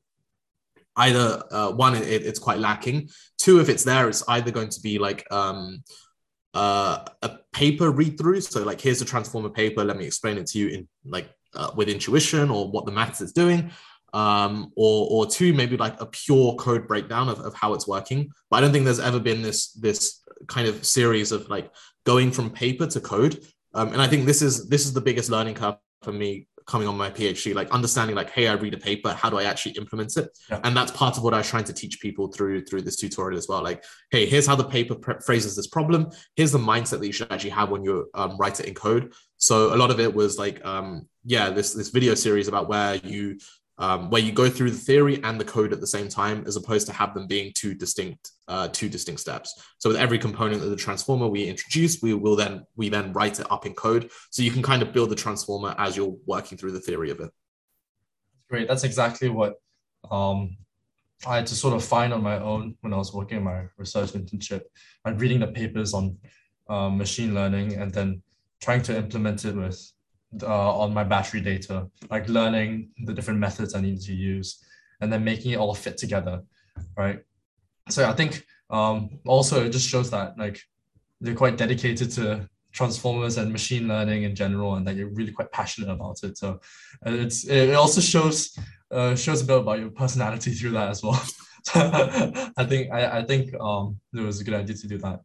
either uh, one it, it's quite lacking. Two if it's there it's either going to be like um, uh, a paper read through so like here's a transformer paper. Let me explain it to you in like uh, with intuition or what the maths is doing. Um, or or two maybe like a pure code breakdown of, of how it's working. But i don't think there's ever been this this kind of series of like going from paper to code. Um, and i think this is this is the biggest learning curve for me coming on my PhD, like understanding like, hey, I read a paper, how do I actually implement it? Yeah. And that's part of what I was trying to teach people through through this tutorial as well. Like, hey, here's how the paper pre- phrases this problem. Here's the mindset that you should actually have when you um, write it in code. So a lot of it was like, um, yeah, this this video series about where you um, where you go through the theory and the code at the same time, as opposed to have them being two distinct uh, two distinct steps. So with every component of the transformer we introduce, we will then we then write it up in code, so you can kind of build the transformer as you're working through the theory of it. Great, that's exactly what um, I had to sort of find on my own when I was working in my research internship. I'm reading the papers on um, machine learning and then trying to implement it with uh, on my battery data, like learning the different methods I need to use, and then making it all fit together, right? So I think um, also it just shows that like they're quite dedicated to transformers and machine learning in general, and that you're really quite passionate about it. So it's it also shows uh, shows a bit about your personality through that as well. I think I, I think um, it was a good idea to do that.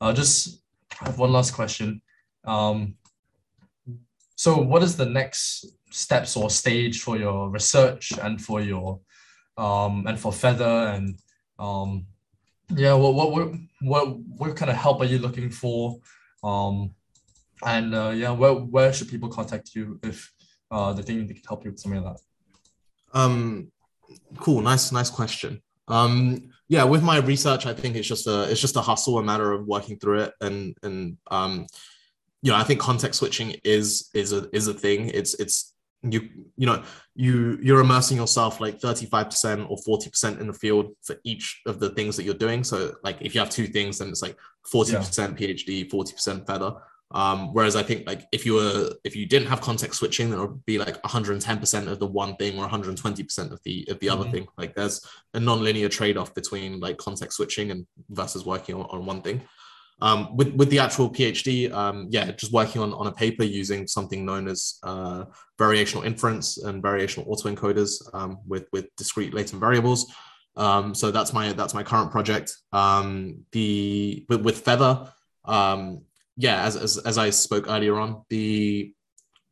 Uh, just have one last question. Um, so what is the next steps or stage for your research and for your um and for Feather? And um yeah what what what what, kind of help are you looking for? Um and uh, yeah where where should people contact you if uh they think they can help you with something like that? Um cool. Nice nice question. Um yeah with my research i think it's just a it's just a hustle a matter of working through it and and um you know, I think context switching is is a is a thing. It's it's you you know you you're immersing yourself like 35% or 40% in the field for each of the things that you're doing so like if you have two things then it's like 40% yeah. phd 40% feather um, whereas i think like if you were if you didn't have context switching then it would be like 110% of the one thing or 120% of the of the mm-hmm. other thing like there's a non-linear trade-off between like context switching and versus working on, on one thing um, with, with the actual PhD, um, yeah, just working on, on a paper using something known as uh, variational inference and variational autoencoders um, with, with discrete latent variables. Um, so that's my that's my current project. Um, the with, with Feather, um, yeah, as, as, as I spoke earlier on, the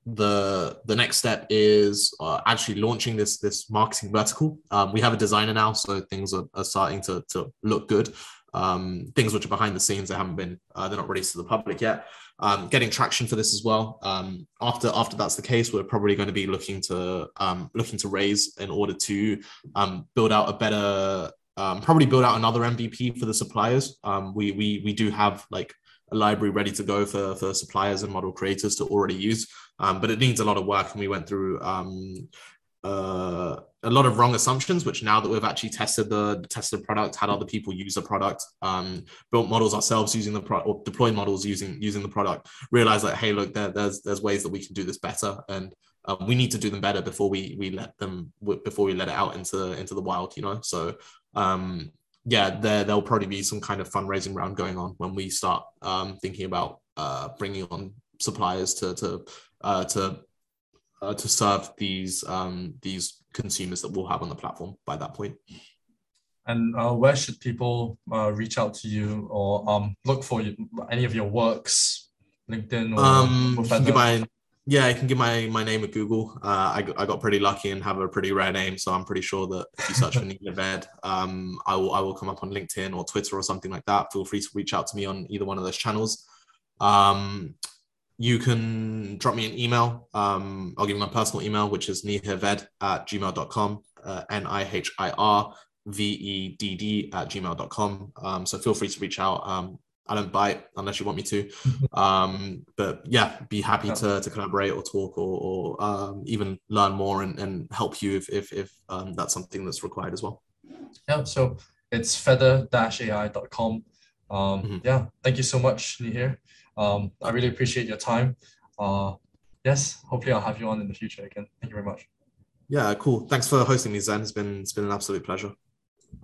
the the next step is uh, actually launching this this marketing vertical. Um, we have a designer now, so things are, are starting to, to look good um, things which are behind the scenes. They haven't been, uh, they're not released to the public yet. Um, getting traction for this as well. Um, after after that's the case, we're probably going to be looking to um, looking to raise in order to um, build out a better, um, probably build out another MVP for the suppliers. We we we do have like a library ready to go for for suppliers and model creators to already use, but it needs a lot of work. And we went through uh, a lot of wrong assumptions, which now that we've actually tested the tested the product, had other people use the product, um, built models ourselves using the product or deployed models using using the product, realize that hey, look, there, there's there's ways that we can do this better, and um, we need to do them better before we we let them before we let it out into into the wild, you know. So um, yeah, there there'll probably be some kind of fundraising round going on when we start um, thinking about uh, bringing on suppliers to to uh, to uh, to serve these um, these consumers that we'll have on the platform by that point. And uh, where should people uh, reach out to you or um, look for you, any of your works, LinkedIn or um, you my, yeah, I can give my my name at Google. Uh, I, I got pretty lucky and have a pretty rare name, so I'm pretty sure that if you search for Nihir Vedd, um, I will I will come up on LinkedIn or Twitter or something like that. Feel free to reach out to me on either one of those channels. Um, you can drop me an email. Um, I'll give you my personal email, which is nihirvedd at gmail.com, uh, N I H I R V E D D at gmail.com. Um, so feel free to reach out. Um, I don't bite unless you want me to. Um, but yeah, be happy to, to collaborate or talk or, or um, even learn more and, and help you if, if, if um, that's something that's required as well. Yeah, so it's feather-ai.com. Um, mm-hmm. Yeah, thank you so much, Nihir. Um, I really appreciate your time. Uh, yes, hopefully I'll have you on in the future again. Thank you very much. Yeah, cool. Thanks for hosting me, Zen. It's been it's been an absolute pleasure.